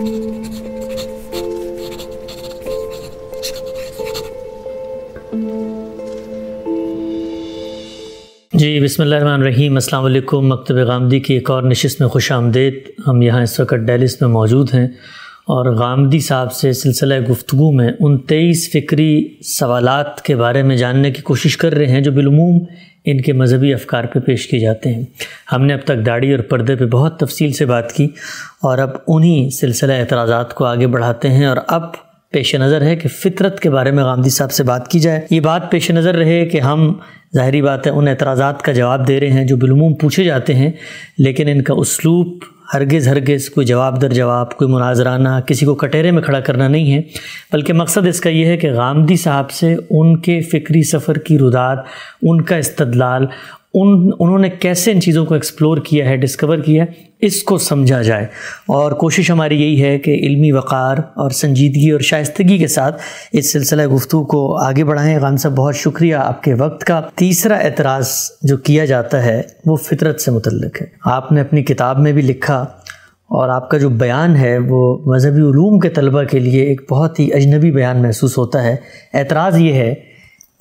جی بسم اللہ الرحمن الرحیم۔ السلام علیکم۔ مکتب غامدی کی ایک اور نشست میں خوش آمدید۔ ہم یہاں اس وقت ڈیلس میں موجود ہیں اور غامدی صاحب سے سلسلہ گفتگو میں ان تیئیس فکری سوالات کے بارے میں جاننے کی کوشش کر رہے ہیں جو بالعموم ان کے مذہبی افکار پہ پیش کیے جاتے ہیں۔ ہم نے اب تک داڑھی اور پردے پہ بہت تفصیل سے بات کی اور اب انہی سلسلہ اعتراضات کو آگے بڑھاتے ہیں اور اب پیش نظر ہے کہ فطرت کے بارے میں غامدی صاحب سے بات کی جائے۔ یہ بات پیش نظر رہے کہ ہم ظاہری بات ہے، ان اعتراضات کا جواب دے رہے ہیں جو بالعموم پوچھے جاتے ہیں، لیکن ان کا اسلوب ہرگز ہرگز کوئی جواب در جواب، کوئی مناظرانہ کسی کو کٹہرے میں کھڑا کرنا نہیں ہے۔ بلکہ مقصد اس کا یہ ہے کہ غامدی صاحب سے ان کے فکری سفر کی رداد ان کا استدلال ان، انہوں نے کیسے ان چیزوں کو ایکسپلور کیا ہے ڈسکور کیا ہے، اس کو سمجھا جائے۔ اور کوشش ہماری یہی ہے کہ علمی وقار اور سنجیدگی اور شائستگی کے ساتھ اس سلسلہ گفتگو کو آگے بڑھائیں۔ غان صاحب، بہت شکریہ آپ کے وقت کا۔ تیسرا اعتراض جو کیا جاتا ہے، وہ فطرت سے متعلق ہے۔ آپ نے اپنی کتاب میں بھی لکھا اور آپ کا جو بیان ہے، وہ مذہبی علوم کے طلبہ کے لیے ایک بہت ہی اجنبی بیان محسوس ہوتا ہے۔ اعتراض یہ ہے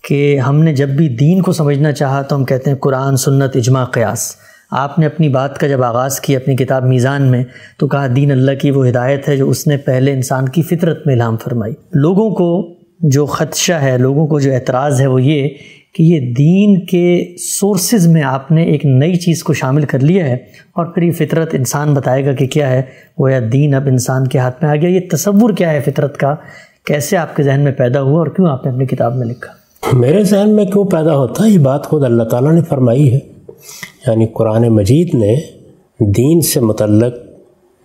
کہ ہم نے جب بھی دین کو سمجھنا چاہا تو ہم کہتے ہیں قرآن، سنت، اجماع، قیاس۔ آپ نے اپنی بات کا جب آغاز کی اپنی کتاب میزان میں تو کہا دین اللہ کی وہ ہدایت ہے جو اس نے پہلے انسان کی فطرت میں الہام فرمائی۔ لوگوں کو جو خدشہ ہے، لوگوں کو جو اعتراض ہے وہ یہ کہ یہ دین کے سورسز میں آپ نے ایک نئی چیز کو شامل کر لیا ہے اور پھر یہ فطرت انسان بتائے گا کہ کیا ہے۔ وہ یا دین اب انسان کے ہاتھ میں آ گیا۔ یہ تصور کیا ہے فطرت کا؟ کیسے آپ کے ذہن میں پیدا ہوا اور کیوں آپ نے اپنی کتاب میں لکھا؟ میرے ذہن میں کیوں پیدا ہوتا ہے؟ یہ بات خود اللہ تعالیٰ نے فرمائی ہے۔ یعنی قرآن مجید نے دین سے متعلق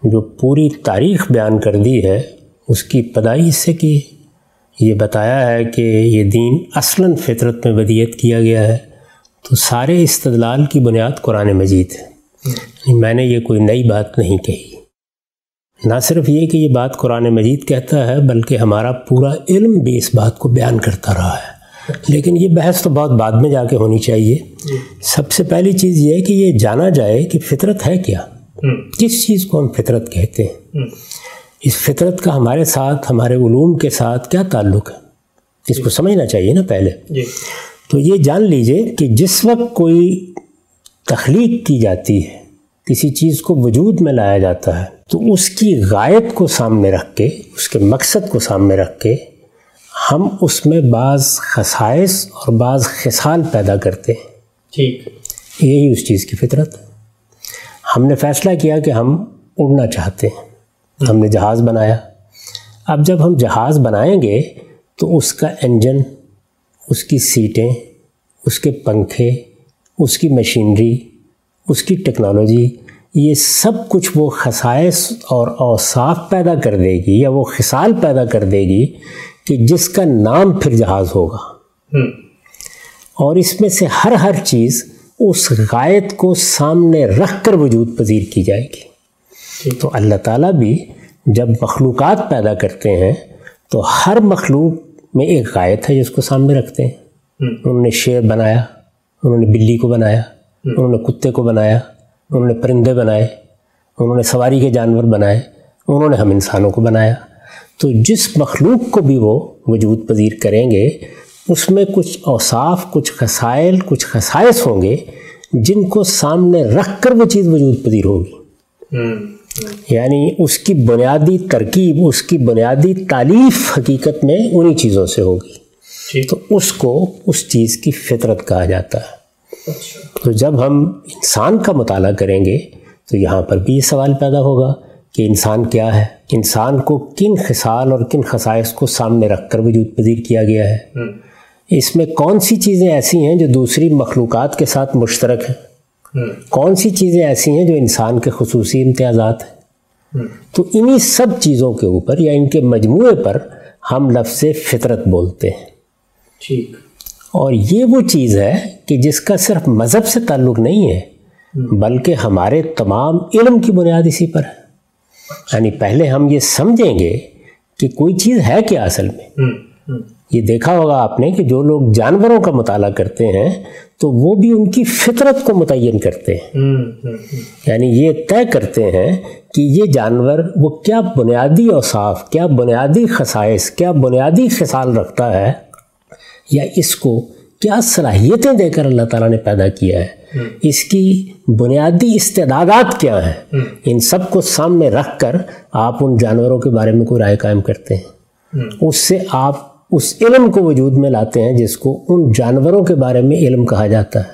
جو پوری تاریخ بیان کر دی ہے، اس کی پدائی اس سے کی۔ یہ بتایا ہے کہ یہ دین اصلاً فطرت میں بدیت کیا گیا ہے۔ تو سارے استدلال کی بنیاد قرآن مجید ہے۔ یعنی میں نے یہ کوئی نئی بات نہیں کہی۔ نہ صرف یہ کہ یہ بات قرآن مجید کہتا ہے، بلکہ ہمارا پورا علم بھی اس بات کو بیان کرتا رہا ہے۔ لیکن یہ بحث تو بہت بعد میں جا کے ہونی چاہیے۔ جی۔ سب سے پہلی چیز یہ ہے کہ یہ جانا جائے کہ فطرت ہے کیا۔ کس چیز کو ہم فطرت کہتے ہیں؟ اس فطرت کا ہمارے ساتھ ہمارے علوم کے ساتھ کیا تعلق ہے؟ اس کو جی۔ سمجھنا چاہیے نا پہلے۔ جی۔ تو یہ جان لیجیے کہ جس وقت کوئی تخلیق کی جاتی ہے کسی چیز کو وجود میں لایا جاتا ہے تو اس کی غائب کو سامنے رکھ کے اس کے مقصد کو سامنے رکھ کے ہم اس میں بعض خصائص اور بعض خصال پیدا کرتے ہیں۔ ٹھیک۔ یہی اس چیز کی فطرت۔ ہم نے فیصلہ کیا کہ ہم اڑنا چاہتے ہیں۔ ہم نے جہاز بنایا۔ اب جب ہم جہاز بنائیں گے تو اس کا انجن اس کی سیٹیں اس کے پنکھے اس کی مشینری اس کی ٹیکنالوجی یہ سب کچھ وہ خصائص اور اوصاف پیدا کر دے گی یا وہ خصال پیدا کر دے گی کہ جس کا نام پھر جہاز ہوگا۔ اور اس میں سے ہر ہر چیز اس غائط کو سامنے رکھ کر وجود پذیر کی جائے گی۔ تو اللہ تعالیٰ بھی جب مخلوقات پیدا کرتے ہیں تو ہر مخلوق میں ایک غائط ہے جس کو سامنے رکھتے ہیں۔ انہوں نے شیر بنایا انہوں نے بلی کو بنایا انہوں نے کتے کو بنایا انہوں نے پرندے بنائے انہوں نے سواری کے جانور بنائے انہوں نے ہم انسانوں کو بنایا۔ تو جس مخلوق کو بھی وہ وجود پذیر کریں گے اس میں کچھ اوصاف کچھ خسائل کچھ خصائص ہوں گے جن کو سامنے رکھ کر وہ چیز وجود پذیر ہوگی۔ یعنی اس کی بنیادی ترکیب اس کی بنیادی تعلیف حقیقت میں انہی چیزوں سے ہوگی۔ جی۔ تو اس کو اس چیز کی فطرت کہا جاتا ہے۔ اچھا۔ تو جب ہم انسان کا مطالعہ کریں گے تو یہاں پر بھی یہ سوال پیدا ہوگا۔ کہ انسان کیا ہے؟ انسان کو کن خصال اور کن خصائص کو سامنے رکھ کر وجود پذیر کیا گیا ہے؟ اس میں کون سی چیزیں ایسی ہیں جو دوسری مخلوقات کے ساتھ مشترک ہیں؟ کون سی چیزیں ایسی ہیں جو انسان کے خصوصی امتیازات ہیں؟ تو انہی سب چیزوں کے اوپر یا ان کے مجموعے پر ہم لفظ فطرت بولتے ہیں۔ ٹھیک۔ اور یہ وہ چیز ہے کہ جس کا صرف مذہب سے تعلق نہیں ہے بلکہ ہمارے تمام علم کی بنیاد اسی پر ہے۔ یعنی پہلے ہم یہ سمجھیں گے کہ کوئی چیز ہے کیا اصل میں؟ یہ دیکھا ہوگا آپ نے کہ جو لوگ جانوروں کا مطالعہ کرتے ہیں تو وہ بھی ان کی فطرت کو متعین کرتے ہیں۔ یعنی یہ طے کرتے ہیں کہ یہ جانور وہ کیا بنیادی اوصاف کیا بنیادی خصائص کیا بنیادی خصال رکھتا ہے یا اس کو کیا صلاحیتیں دے کر اللہ تعالیٰ نے پیدا کیا ہے۔ اس کی بنیادی استعدادات کیا ہیں؟ ان سب کو سامنے رکھ کر آپ ان جانوروں کے بارے میں کوئی رائے قائم کرتے ہیں۔ اس سے آپ اس علم کو وجود میں لاتے ہیں جس کو ان جانوروں کے بارے میں علم کہا جاتا ہے۔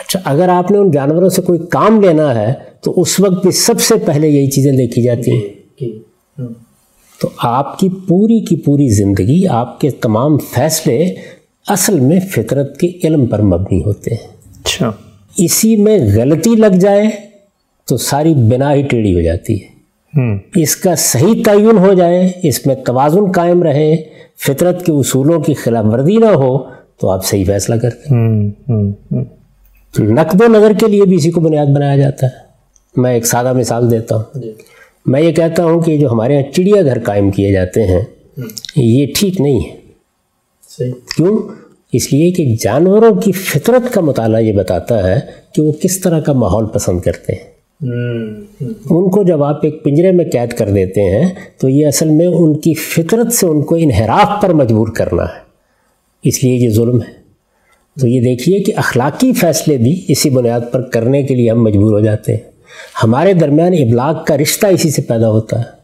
اچھا اگر آپ نے ان جانوروں سے کوئی کام لینا ہے تو اس وقت بھی سب سے پہلے یہی چیزیں دیکھی جاتی ہیں۔ جی، جی، تو آپ کی پوری کی پوری زندگی آپ کے تمام فیصلے اصل میں فطرت کے علم پر مبنی ہوتے ہیں۔ اچھا۔ اسی میں غلطی لگ جائے تو ساری بنا ہی ٹیڑھی ہو جاتی ہے۔ اس کا صحیح تعین ہو جائے اس میں توازن قائم رہے فطرت کے اصولوں کی خلاف ورزی نہ ہو تو آپ صحیح فیصلہ کرتے ہیں۔ نقد و نظر کے لیے بھی اسی کو بنیاد بنایا جاتا ہے۔ میں ایک سادہ مثال دیتا ہوں۔ جی۔ میں یہ کہتا ہوں کہ جو ہمارے یہاں چڑیا گھر قائم کیے جاتے ہیں یہ ٹھیک نہیں ہے۔ کیوں؟ اس لیے کہ جانوروں کی فطرت کا مطالعہ یہ بتاتا ہے کہ وہ کس طرح کا ماحول پسند کرتے ہیں۔ ان کو جب آپ ایک پنجرے میں قید کر دیتے ہیں تو یہ اصل میں ان کی فطرت سے ان کو انحراف پر مجبور کرنا ہے۔ اس لیے یہ ظلم ہے۔ تو یہ دیکھیے کہ اخلاقی فیصلے بھی اسی بنیاد پر کرنے کے لیے ہم مجبور ہو جاتے ہیں۔ ہمارے درمیان ابلاغ کا رشتہ اسی سے پیدا ہوتا ہے۔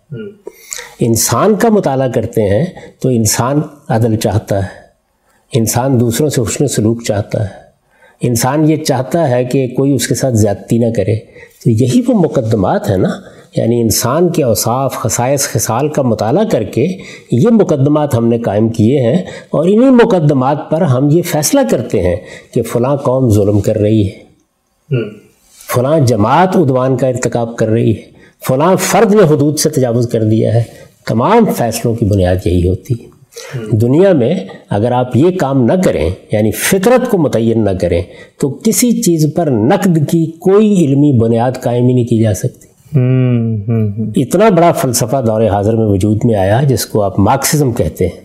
انسان کا مطالعہ کرتے ہیں تو انسان عدل چاہتا ہے۔ انسان دوسروں سے حسن سلوک چاہتا ہے۔ انسان یہ چاہتا ہے کہ کوئی اس کے ساتھ زیادتی نہ کرے۔ تو یہی وہ مقدمات ہیں نا یعنی انسان کے اوصاف خصائص خصال کا مطالعہ کر کے یہ مقدمات ہم نے قائم کیے ہیں اور انہی مقدمات پر ہم یہ فیصلہ کرتے ہیں کہ فلاں قوم ظلم کر رہی ہے۔ فلاں جماعت ادوان کا ارتکاب کر رہی ہے۔ فلاں فرد نے حدود سے تجاوز کر دیا ہے۔ تمام فیصلوں کی بنیاد یہی ہوتی ہے۔ دنیا میں اگر آپ یہ کام نہ کریں یعنی فطرت کو متعین نہ کریں تو کسی چیز پر نقد کی کوئی علمی بنیاد قائم ہی نہیں کی جا سکتی۔ اتنا بڑا فلسفہ دور حاضر میں وجود میں آیا جس کو آپ مارکسزم کہتے ہیں۔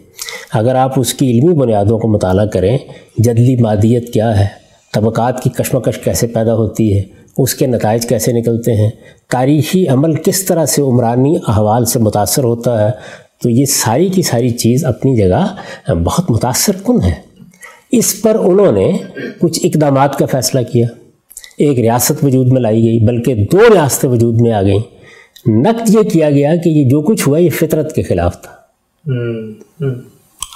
اگر آپ اس کی علمی بنیادوں کو مطالعہ کریں جدلی مادیت کیا ہے؟ طبقات کی کشمکش کیسے پیدا ہوتی ہے؟ اس کے نتائج کیسے نکلتے ہیں؟ تاریخی عمل کس طرح سے عمرانی احوال سے متاثر ہوتا ہے؟ تو یہ ساری کی ساری چیز اپنی جگہ بہت متاثر کن ہے۔ اس پر انہوں نے کچھ اقدامات کا فیصلہ کیا۔ ایک ریاست وجود میں لائی گئی بلکہ دو ریاستیں وجود میں آ گئیں۔ نقد یہ کیا گیا کہ یہ جو کچھ ہوا یہ فطرت کے خلاف تھا۔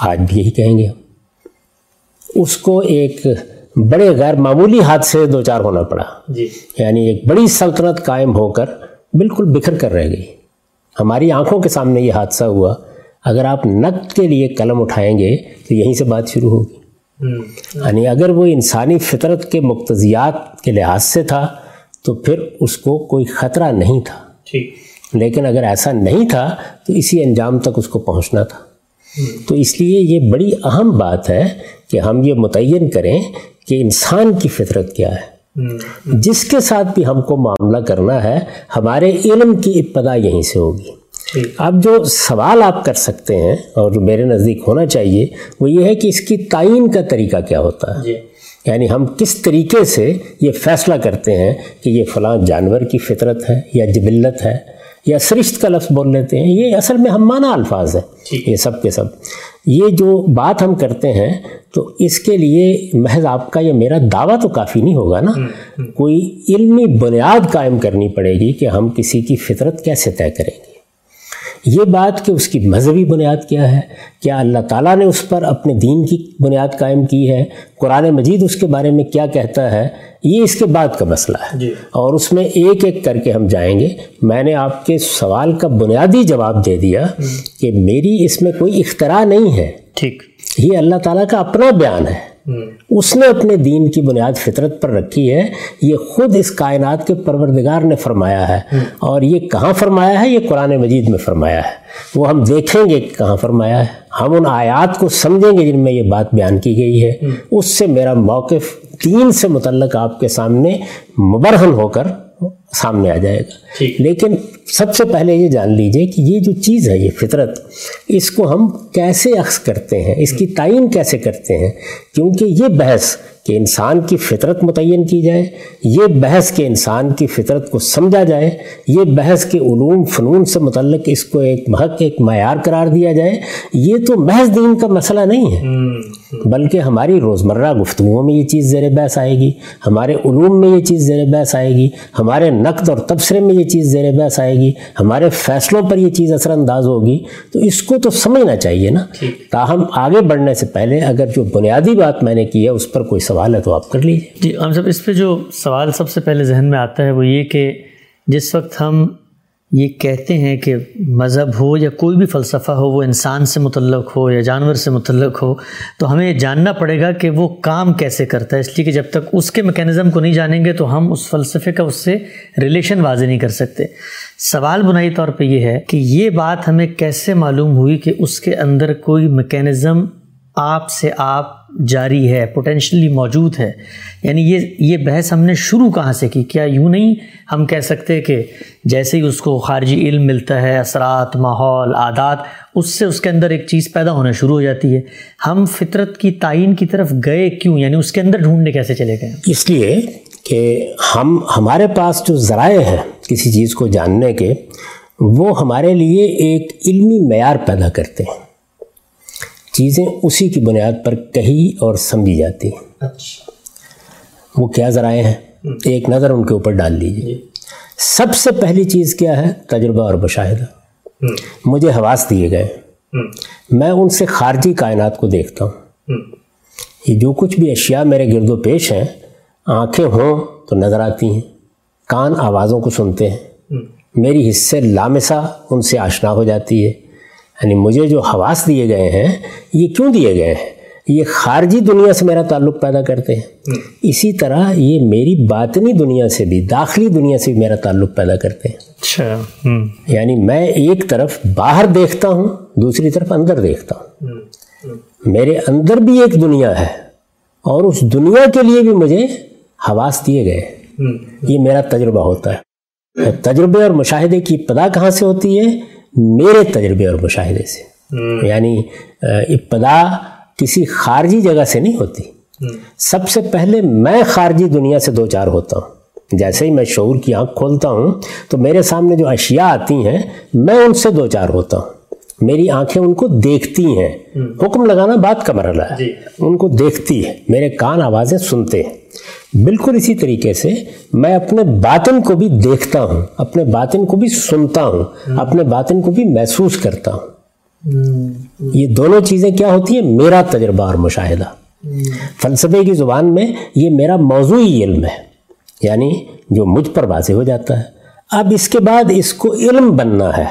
آج بھی یہی کہیں گے۔ اس کو ایک بڑے غیر معمولی حادثے دو چار ہونا پڑا۔ جی۔ یعنی ایک بڑی سلطنت قائم ہو کر بالکل بکھر کر رہ گئی۔ ہماری آنکھوں کے سامنے یہ حادثہ ہوا اگر آپ نقد کے لیے قلم اٹھائیں گے تو یہیں سے بات شروع ہوگی۔ یعنی اگر وہ انسانی فطرت کے مقتضیات کے لحاظ سے تھا تو پھر اس کو کوئی خطرہ نہیں تھا۔ لیکن اگر ایسا نہیں تھا تو اسی انجام تک اس کو پہنچنا تھا۔ تو اس لیے یہ بڑی اہم بات ہے کہ ہم یہ متعین کریں کہ انسان کی فطرت کیا ہے۔ جس کے ساتھ بھی ہم کو معاملہ کرنا ہے ہمارے علم کی ابتدا یہیں سے ہوگی۔ اب جو سوال آپ کر سکتے ہیں اور جو میرے نزدیک ہونا چاہیے وہ یہ ہے کہ اس کی تعین کا طریقہ کیا ہوتا ہے۔ جی۔ یعنی ہم کس طریقے سے یہ فیصلہ کرتے ہیں کہ یہ فلاں جانور کی فطرت ہے یا جبلت ہے۔ یا سرشت کا لفظ بول لیتے ہیں یہ اصل میں ہم مانا الفاظ ہے۔ یہ سب کے سب۔ یہ جو بات ہم کرتے ہیں تو اس کے لیے محض آپ کا یا میرا دعویٰ تو کافی نہیں ہوگا نا۔ کوئی علمی بنیاد قائم کرنی پڑے گی کہ ہم کسی کی فطرت کیسے طے کریں گے۔ یہ بات کہ اس کی مذہبی بنیاد کیا ہے کیا اللہ تعالیٰ نے اس پر اپنے دین کی بنیاد قائم کی ہے قرآن مجید اس کے بارے میں کیا کہتا ہے یہ اس کے بعد کا مسئلہ ہے۔ جی۔ اور اس میں ایک ایک کر کے ہم جائیں گے۔ میں نے آپ کے سوال کا بنیادی جواب دے دیا کہ میری اس میں کوئی اختراع نہیں ہے۔ ٹھیک۔ یہ اللہ تعالیٰ کا اپنا بیان ہے۔ اس نے اپنے دین کی بنیاد فطرت پر رکھی ہے۔ یہ خود اس کائنات کے پروردگار نے فرمایا ہے۔ اور یہ کہاں فرمایا ہے؟ یہ قرآن مجید میں فرمایا ہے۔ وہ ہم دیکھیں گے کہاں فرمایا ہے۔ ہم ان آیات کو سمجھیں گے جن میں یہ بات بیان کی گئی ہے۔ اس سے میرا موقف دین سے متعلق آپ کے سامنے مبرہن ہو کر سامنے آ جائے گا۔ لیکن سب سے پہلے یہ جان لیجیے کہ یہ جو چیز ہے یہ فطرت، اس کو ہم کیسے اخذ کرتے ہیں، اس کی تعین کیسے کرتے ہیں؟ کیونکہ یہ بحث کہ انسان کی فطرت متعین کی جائے، یہ بحث کہ انسان کی فطرت کو سمجھا جائے، یہ بحث کے علوم فنون سے متعلق اس کو ایک محق، ایک معیار قرار دیا جائے، یہ تو محض دین کا مسئلہ نہیں ہے۔ بلکہ ہماری روزمرہ گفتگوؤں میں یہ چیز زیر بحث آئے گی ہمارے علوم میں یہ چیز زیر بحث آئے گی ہمارے نقد اور تبصرے میں یہ چیز زیر بحث آئے گی ہمارے فیصلوں پر یہ چیز اثر انداز ہوگی۔ تو اس کو تو سمجھنا چاہیے نا۔ تاہم آگے بڑھنے سے پہلے اگر جو بنیادی بات میں نے کی ہے اس پر کوئی سوال ہے تو آپ کر لیجیے جی ہم صاحب اس پہ جو سوال سب سے پہلے ذہن میں آتا ہے وہ یہ کہ جس وقت ہم یہ کہتے ہیں کہ مذہب ہو یا کوئی بھی فلسفہ ہو، وہ انسان سے متعلق ہو یا جانور سے متعلق ہو، تو ہمیں جاننا پڑے گا کہ وہ کام کیسے کرتا ہے۔ اس لیے کہ جب تک اس کے میکینزم کو نہیں جانیں گے تو ہم اس فلسفے کا اس سے ریلیشن واضح نہیں کر سکتے۔ سوال بنائی طور پہ یہ ہے کہ یہ بات ہمیں کیسے معلوم ہوئی کہ اس کے اندر کوئی میکینزم آپ سے آپ جاری ہے پوٹینشلی موجود ہے۔ یعنی یہ یہ بحث ہم نے شروع کہاں سے کی؟ کیا یوں نہیں ہم کہہ سکتے کہ جیسے ہی اس کو خارجی علم ملتا ہے، اثرات، ماحول، عادات، اس سے اس کے اندر ایک چیز پیدا ہونا شروع ہو جاتی ہے۔ ہم فطرت کی تعین کی طرف گئے کیوں؟ یعنی اس کے اندر ڈھونڈنے کیسے چلے گئے اس لیے کہ ہم، ہمارے پاس جو ذرائع ہیں کسی چیز کو جاننے کے، وہ ہمارے لیے ایک علمی معیار پیدا کرتے ہیں۔ چیزیں اسی کی بنیاد پر کہی اور سمجھی جاتی ہیں۔ اچھا۔ وہ کیا ذرائع ہیں؟ ایک نظر ان کے اوپر ڈال لیجیے جی۔ سب سے پہلی چیز کیا ہے؟ تجربہ اور مشاہدہ۔ مجھے حواس دیے گئے۔ میں ان سے خارجی کائنات کو دیکھتا ہوں۔ یہ جو کچھ بھی اشیاء میرے گرد و پیش ہیں آنکھیں ہوں تو نظر آتی ہیں۔ کان آوازوں کو سنتے ہیں۔ میری حصے لامسا ان سے آشنا ہو جاتی ہے۔ یعنی مجھے جو حواس دیے گئے ہیں یہ کیوں دیے گئے ہیں؟ یہ خارجی دنیا سے میرا تعلق پیدا کرتے ہیں۔ اسی طرح یہ میری باطنی دنیا سے بھی داخلی دنیا سے بھی میرا تعلق پیدا کرتے ہیں۔ اچھا یعنی میں ایک طرف باہر دیکھتا ہوں دوسری طرف اندر دیکھتا ہوں۔ میرے اندر بھی ایک دنیا ہے اور اس دنیا کے لیے بھی مجھے حواس دیے گئے یہ میرا تجربہ ہوتا ہے۔ تجربے اور مشاہدے کی ابتدا کہاں سے ہوتی ہے؟ میرے تجربے اور مشاہدے سے۔ یعنی ابتدا کسی خارجی جگہ سے نہیں ہوتی۔ سب سے پہلے میں خارجی دنیا سے دو چار ہوتا ہوں۔ جیسے ہی میں شعور کی آنکھ کھولتا ہوں تو میرے سامنے جو اشیاء آتی ہیں میں ان سے دو چار ہوتا ہوں۔ میری آنکھیں ان کو دیکھتی ہیں۔ حکم لگانا بات کا مرحلہ ہے۔ جی۔ ان کو دیکھتی ہے۔ میرے کان آوازیں سنتے ہیں۔ بالکل اسی طریقے سے میں اپنے باطن کو بھی دیکھتا ہوں، اپنے باطن کو بھی سنتا ہوں، اپنے باطن کو بھی محسوس کرتا ہوں۔ یہ دونوں چیزیں کیا ہوتی ہیں؟ میرا تجربہ اور مشاہدہ۔ فلسفے کی زبان میں یہ میرا موضوعی علم ہے یعنی جو مجھ پر واضح ہو جاتا ہے۔ اب اس کے بعد اس کو علم بننا ہے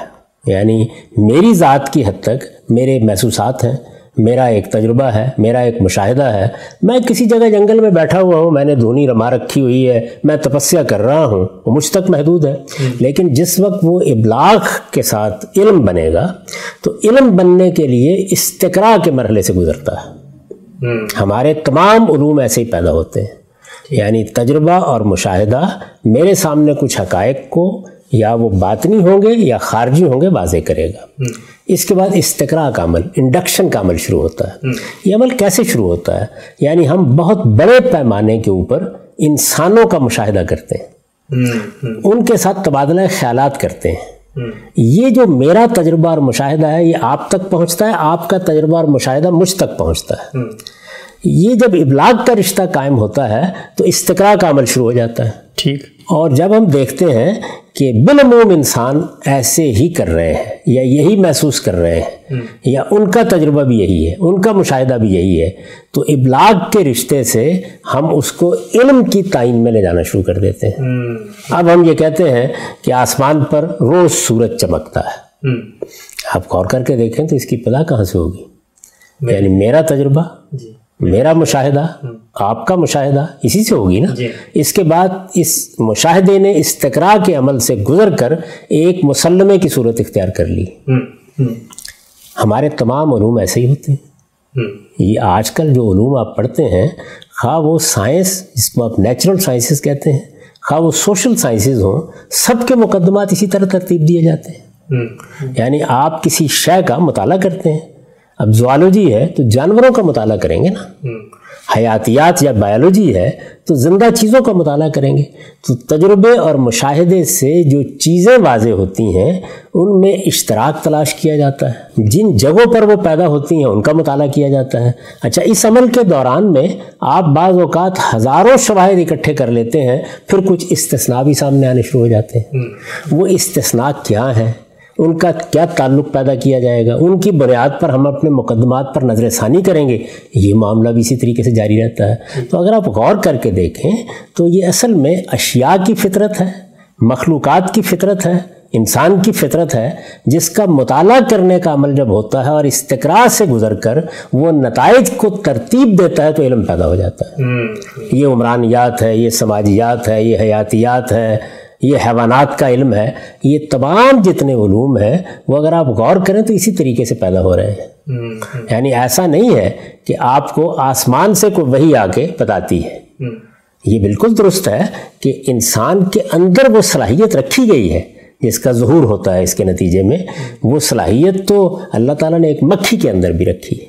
یعنی میری ذات کی حد تک میرے محسوسات ہیں۔ میرا ایک تجربہ ہے میرا ایک مشاہدہ ہے۔ میں کسی جگہ جنگل میں بیٹھا ہوا ہوں میں نے دھونی رما رکھی ہوئی ہے میں تپسیا کر رہا ہوں۔ وہ مجھ تک محدود ہے۔ لیکن جس وقت وہ ابلاغ کے ساتھ علم بنے گا تو علم بننے کے لیے استقرا کے مرحلے سے گزرتا ہے۔ ہمارے تمام علوم ایسے ہی پیدا ہوتے ہیں۔ یعنی تجربہ اور مشاہدہ میرے سامنے کچھ حقائق کو یا وہ باطنی ہوں گے یا خارجی ہوں گے واضح کرے گا۔ اس کے بعد استقرا کا عمل انڈکشن کا عمل شروع ہوتا ہے۔ یہ عمل کیسے شروع ہوتا ہے؟ یعنی ہم بہت بڑے پیمانے کے اوپر انسانوں کا مشاہدہ کرتے ہیں۔ ان کے ساتھ تبادلہ خیالات کرتے ہیں۔ یہ جو میرا تجربہ اور مشاہدہ ہے یہ آپ تک پہنچتا ہے آپ کا تجربہ اور مشاہدہ مجھ تک پہنچتا ہے۔ یہ جب ابلاغ کا رشتہ قائم ہوتا ہے تو استقرا کا عمل شروع ہو جاتا ہے۔ ٹھیک۔ اور جب ہم دیکھتے ہیں کہ بالعموم انسان ایسے ہی کر رہے ہیں یا یہی محسوس کر رہے ہیں یا ان کا تجربہ بھی یہی ہے ان کا مشاہدہ بھی یہی ہے تو ابلاغ کے رشتے سے ہم اس کو علم کی تعین میں لے جانا شروع کر دیتے ہیں۔ اب ہم یہ کہتے ہیں کہ آسمان پر روز سورج چمکتا ہے۔ آپ غور کر کے دیکھیں تو اس کی پلا کہاں سے ہوگی؟ یعنی میرا تجربہ جی۔ میرا مشاہدہ آپ کا مشاہدہ اسی سے ہوگی نا؟ جی۔ اس کے بعد اس مشاہدے نے استقرا کے عمل سے گزر کر ایک مسلمے کی صورت اختیار کر لی۔ ہمارے تمام علوم ایسے ہی ہوتے ہیں۔ یہ آج کل جو علوم آپ پڑھتے ہیں خواہ وہ سائنس جس کو آپ نیچرل سائنسز کہتے ہیں خواہ وہ سوشل سائنسز ہوں سب کے مقدمات اسی طرح ترتیب دیے جاتے ہیں۔ یعنی آپ کسی شے کا مطالعہ کرتے ہیں اب زوالوجی ہے تو جانوروں کا مطالعہ کریں گے نا۔ حیاتیات یا بایولوجی ہے تو زندہ چیزوں کا مطالعہ کریں گے۔ تو تجربے اور مشاہدے سے جو چیزیں واضح ہوتی ہیں ان میں اشتراک تلاش کیا جاتا ہے۔ جن جگہوں پر وہ پیدا ہوتی ہیں ان کا مطالعہ کیا جاتا ہے۔ اچھا اس عمل کے دوران میں آپ بعض اوقات ہزاروں شواہد اکٹھے کر لیتے ہیں پھر کچھ استثناء بھی سامنے آنے شروع ہو جاتے ہیں۔ وہ استثناء کیا ہیں؟ ان کا کیا تعلق پیدا کیا جائے گا؟ ان کی بنیاد پر ہم اپنے مقدمات پر نظر ثانی کریں گے۔ یہ معاملہ بھی اسی طریقے سے جاری رہتا ہے۔ تو اگر آپ غور کر کے دیکھیں تو یہ اصل میں اشیاء کی فطرت ہے مخلوقات کی فطرت ہے انسان کی فطرت ہے جس کا مطالعہ کرنے کا عمل جب ہوتا ہے اور استقرا سے گزر کر وہ نتائج کو ترتیب دیتا ہے تو علم پیدا ہو جاتا ہے۔ یہ عمرانیات ہے یہ سماجیات ہے یہ حیاتیات ہے یہ حیوانات کا علم ہے یہ تمام جتنے علوم ہیں وہ اگر آپ غور کریں تو اسی طریقے سے پیدا ہو رہے ہیں۔ یعنی ایسا نہیں ہے کہ آپ کو آسمان سے کوئی وہی آ کے بتاتی ہے۔ یہ بالکل درست ہے کہ انسان کے اندر وہ صلاحیت رکھی گئی ہے جس کا ظہور ہوتا ہے اس کے نتیجے میں۔ وہ صلاحیت تو اللہ تعالیٰ نے ایک مکھی کے اندر بھی رکھی ہے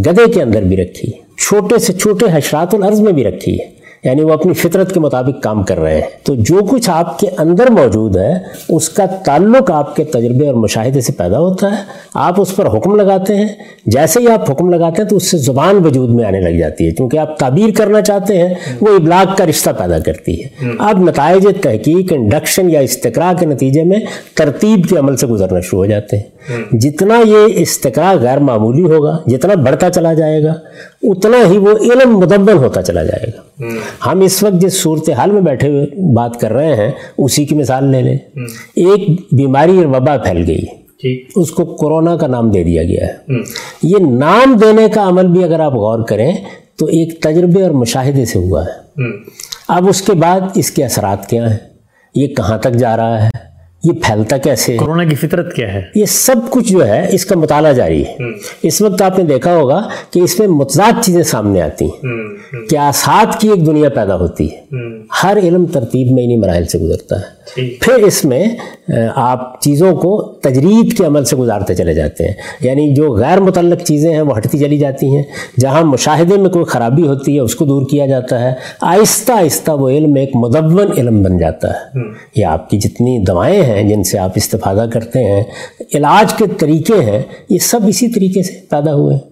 گدے کے اندر بھی رکھی ہے چھوٹے سے چھوٹے حشرات العرض میں بھی رکھی ہے۔ یعنی وہ اپنی فطرت کے مطابق کام کر رہے ہیں۔ تو جو کچھ آپ کے اندر موجود ہے، اس کا تعلق آپ کے تجربے اور مشاہدے سے پیدا ہوتا ہے۔ آپ اس پر حکم لگاتے ہیں۔ جیسے ہی آپ حکم لگاتے ہیں، تو اس سے زبان وجود میں آنے لگ جاتی ہے۔ کیونکہ آپ تعبیر کرنا چاہتے ہیں، وہ ابلاغ کا رشتہ پیدا کرتی ہے۔ آپ نتائج تحقیق، انڈکشن یا استقرا کے نتیجے میں ترتیب کے عمل سے گزرنا شروع ہو جاتے ہیں۔ جتنا یہ استقرا غیر معمولی ہوگا، جتنا بڑھتا چلا جائے گا اتنا ہی وہ علم مدبن ہوتا چلا جائے گا۔ ہم اس وقت جس صورتحال میں بیٹھے ہوئے بات کر رہے ہیں اسی کی مثال لے لیں۔ ایک بیماری اور وبا پھیل گئی۔ اس کو کورونا کا نام دے دیا گیا ہے۔ یہ نام دینے کا عمل بھی اگر آپ غور کریں تو ایک تجربے اور مشاہدے سے ہوا ہے۔ اب اس کے بعد اس کے اثرات کیا ہیں؟ یہ کہاں تک جا رہا ہے؟ یہ پھیلتا کیسے کورونا کی فطرت کیا ہے؟ یہ سب کچھ جو ہے اس کا مطالعہ جاری ہے۔ اس وقت آپ نے دیکھا ہوگا کہ اس میں متضاد چیزیں سامنے آتی ہیں۔ کہ آسات کی ایک دنیا پیدا ہوتی ہے؟ ہر علم ترتیب میں انہیں مراحل سے گزرتا ہے۔ پھر اس میں آپ چیزوں کو تجرید کے عمل سے گزارتے چلے جاتے ہیں۔ یعنی جو غیر متعلق چیزیں ہیں وہ ہٹتی چلی جاتی ہیں۔ جہاں مشاہدے میں کوئی خرابی ہوتی ہے اس کو دور کیا جاتا ہے۔ آہستہ آہستہ وہ علم ایک مدون علم بن جاتا ہے۔ یہ آپ کی جتنی دوائیں ہیں جن سے آپ استفادہ کرتے ہیں علاج کے طریقے ہیں یہ سب اسی طریقے سے پیدا ہوئے ہیں۔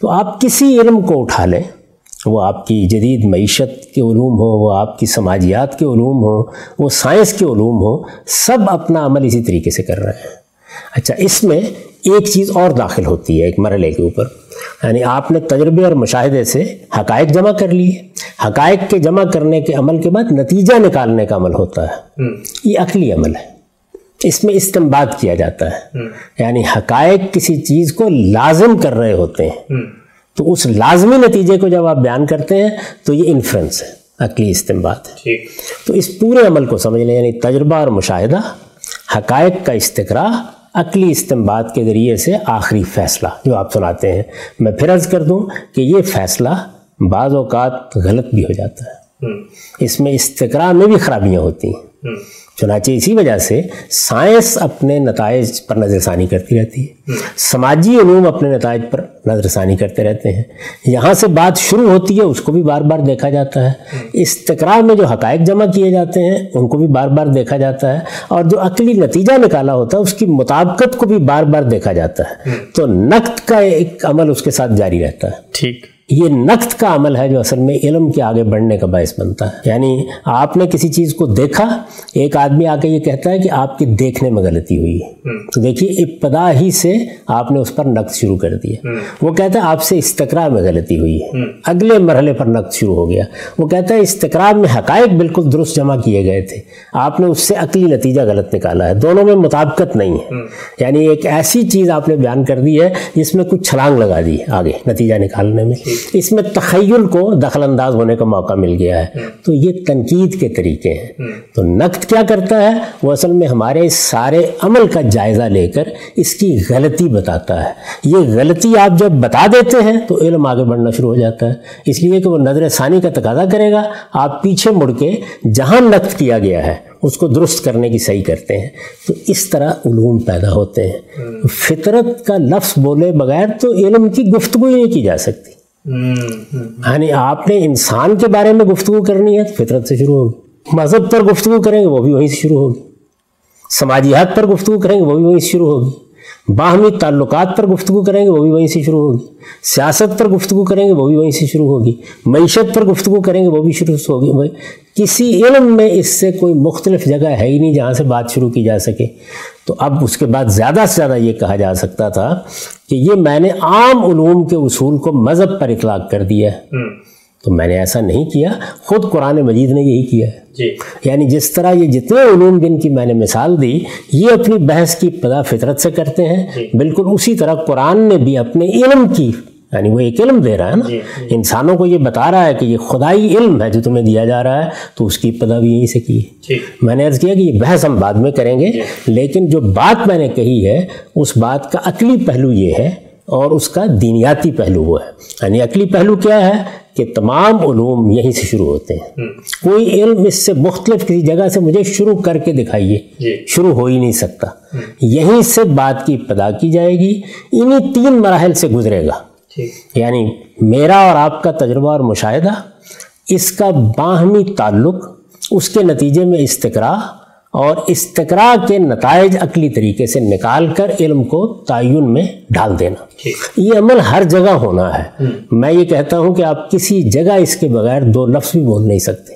تو آپ کسی علم کو اٹھا لیں وہ آپ کی جدید معیشت کے علوم ہوں وہ آپ کی سماجیات کے علوم ہوں وہ سائنس کے علوم ہوں سب اپنا عمل اسی طریقے سے کر رہے ہیں۔ اچھا اس میں ایک چیز اور داخل ہوتی ہے ایک مرحلے کے اوپر۔ یعنی آپ نے تجربے اور مشاہدے سے حقائق جمع کر لیے۔ حقائق کے جمع کرنے کے عمل کے بعد نتیجہ نکالنے کا عمل ہوتا ہے۔ یہ عقلی عمل ہے۔ اس میں استمباد کیا جاتا ہے۔ یعنی حقائق کسی چیز کو لازم کر رہے ہوتے ہیں۔ تو اس لازمی نتیجے کو جب آپ بیان کرتے ہیں تو یہ انفرنس ہے عقلی استمباد ہے۔ تو اس پورے عمل کو سمجھ لیں یعنی تجربہ اور مشاہدہ حقائق کا استقرا عقلی استمباد کے ذریعے سے آخری فیصلہ۔ جو آپ سناتے ہیں میں پھر عرض کر دوں کہ یہ فیصلہ بعض اوقات غلط بھی ہو جاتا ہے۔ اس میں استقرا میں بھی خرابیاں ہوتی ہیں۔ چنانچہ اسی وجہ سے سائنس اپنے نتائج پر نظر ثانی کرتی رہتی ہے۔ سماجی علوم اپنے نتائج پر نظر ثانی کرتے رہتے ہیں۔ یہاں سے بات شروع ہوتی ہے اس کو بھی بار بار دیکھا جاتا ہے۔ استقرار میں جو حقائق جمع کیے جاتے ہیں ان کو بھی بار بار دیکھا جاتا ہے۔ اور جو عقلی نتیجہ نکالا ہوتا ہے اس کی مطابقت کو بھی بار بار دیکھا جاتا ہے۔ تو نقد کا ایک عمل اس کے ساتھ جاری رہتا ہے۔ ٹھیک۔ یہ نقد کا عمل ہے جو اصل میں علم کے آگے بڑھنے کا باعث بنتا ہے۔ یعنی آپ نے کسی چیز کو دیکھا ایک آدمی آ کے یہ کہتا ہے کہ آپ کے دیکھنے میں غلطی ہوئی۔ ہے تو دیکھیے ابتدا ہی سے آپ نے اس پر نقد شروع کر دیا وہ کہتا ہے آپ سے استقرا میں غلطی ہوئی ہے۔ اگلے مرحلے پر نقد شروع ہو گیا۔ وہ کہتا ہے استقرا میں حقائق بالکل درست جمع کیے گئے تھے۔ آپ نے اس سے عقلی نتیجہ غلط نکالا ہے۔ دونوں میں مطابقت نہیں ہے۔ یعنی ایک ایسی چیز آپ نے بیان کر دی ہے جس میں کچھ چھلانگ لگا دی آگے نتیجہ نکالنے میں۔ اس میں تخیل کو دخل انداز ہونے کا موقع مل گیا ہے۔ تو یہ تنقید کے طریقے ہیں۔ تو نقد کیا کرتا ہے؟ وہ اصل میں ہمارے سارے عمل کا جائزہ لے کر اس کی غلطی بتاتا ہے۔ یہ غلطی آپ جب بتا دیتے ہیں تو علم آگے بڑھنا شروع ہو جاتا ہے۔ اس لیے کہ وہ نظر ثانی کا تقاضا کرے گا۔ آپ پیچھے مڑ کے جہاں نقد کیا گیا ہے، اس کو درست کرنے کی صحیح کرتے ہیں۔ تو اس طرح علوم پیدا ہوتے ہیں۔ فطرت کا لفظ بولے بغیر تو علم کی گفتگو ہی نہیں کی جا سکتی۔ یعنی آپ نے انسان کے بارے میں گفتگو کرنی ہے تو فطرت سے شروع ہوگی۔ مذہب پر گفتگو کریں گے، وہ بھی وہیں سے شروع ہوگی۔ سماجیات پر گفتگو کریں گے، وہ بھی وہیں سے شروع ہوگی۔ باہمی تعلقات پر گفتگو کریں گے، وہ بھی وہیں سے شروع ہوگی۔ سیاست پر گفتگو کریں گے، وہ بھی وہیں سے شروع ہوگی۔ معیشت پر گفتگو کریں گے، وہ بھی شروع ہوگی۔ کسی علم میں اس سے کوئی مختلف جگہ ہے ہی نہیں جہاں سے بات شروع کی جا سکے۔ تو اب اس کے بعد زیادہ سے زیادہ یہ کہا جا سکتا تھا کہ یہ میں نے عام علوم کے اصول کو مذہب پر اطلاق کر دیا ہے۔ تو میں نے ایسا نہیں کیا خود قرآن مجید نے یہی کیا ہے۔ جی۔ یعنی جس طرح یہ جتنے علوم جن کی میں نے مثال دی یہ اپنی بحث کی پدا فطرت سے کرتے ہیں۔ جی۔ بالکل اسی طرح قرآن نے بھی اپنے علم کی یعنی وہ ایک علم دے رہا ہے نا۔ جی، جی۔ انسانوں کو یہ بتا رہا ہے کہ یہ خدائی علم ہے جو تمہیں دیا جا رہا ہے تو اس کی ابتدا بھی یہیں سے کی۔ ہے میں نے عرض کیا کہ یہ بحث ہم بعد میں کریں گے لیکن جو بات میں نے کہی ہے اس بات کا عقلی پہلو یہ ہے اور اس کا دینیاتی پہلو وہ ہے۔ یعنی عقلی پہلو کیا ہے کہ تمام علوم یہیں سے شروع ہوتے ہیں۔ کوئی علم اس سے مختلف کسی جگہ سے مجھے شروع کر کے دکھائیے۔ جی۔ شروع ہو ہی نہیں سکتا۔ یہیں سے بات کی ابتدا کی جائے گی۔ انہی تین مراحل سے گزرے گا۔ یعنی میرا اور آپ کا تجربہ اور مشاہدہ اس کا باہمی تعلق اس کے نتیجے میں استقرا اور استقرا کے نتائج عقلی طریقے سے نکال کر علم کو تعین میں ڈال دینا۔ یہ عمل ہر جگہ ہونا ہے۔ میں یہ کہتا ہوں کہ آپ کسی جگہ اس کے بغیر دو لفظ بھی بول نہیں سکتے۔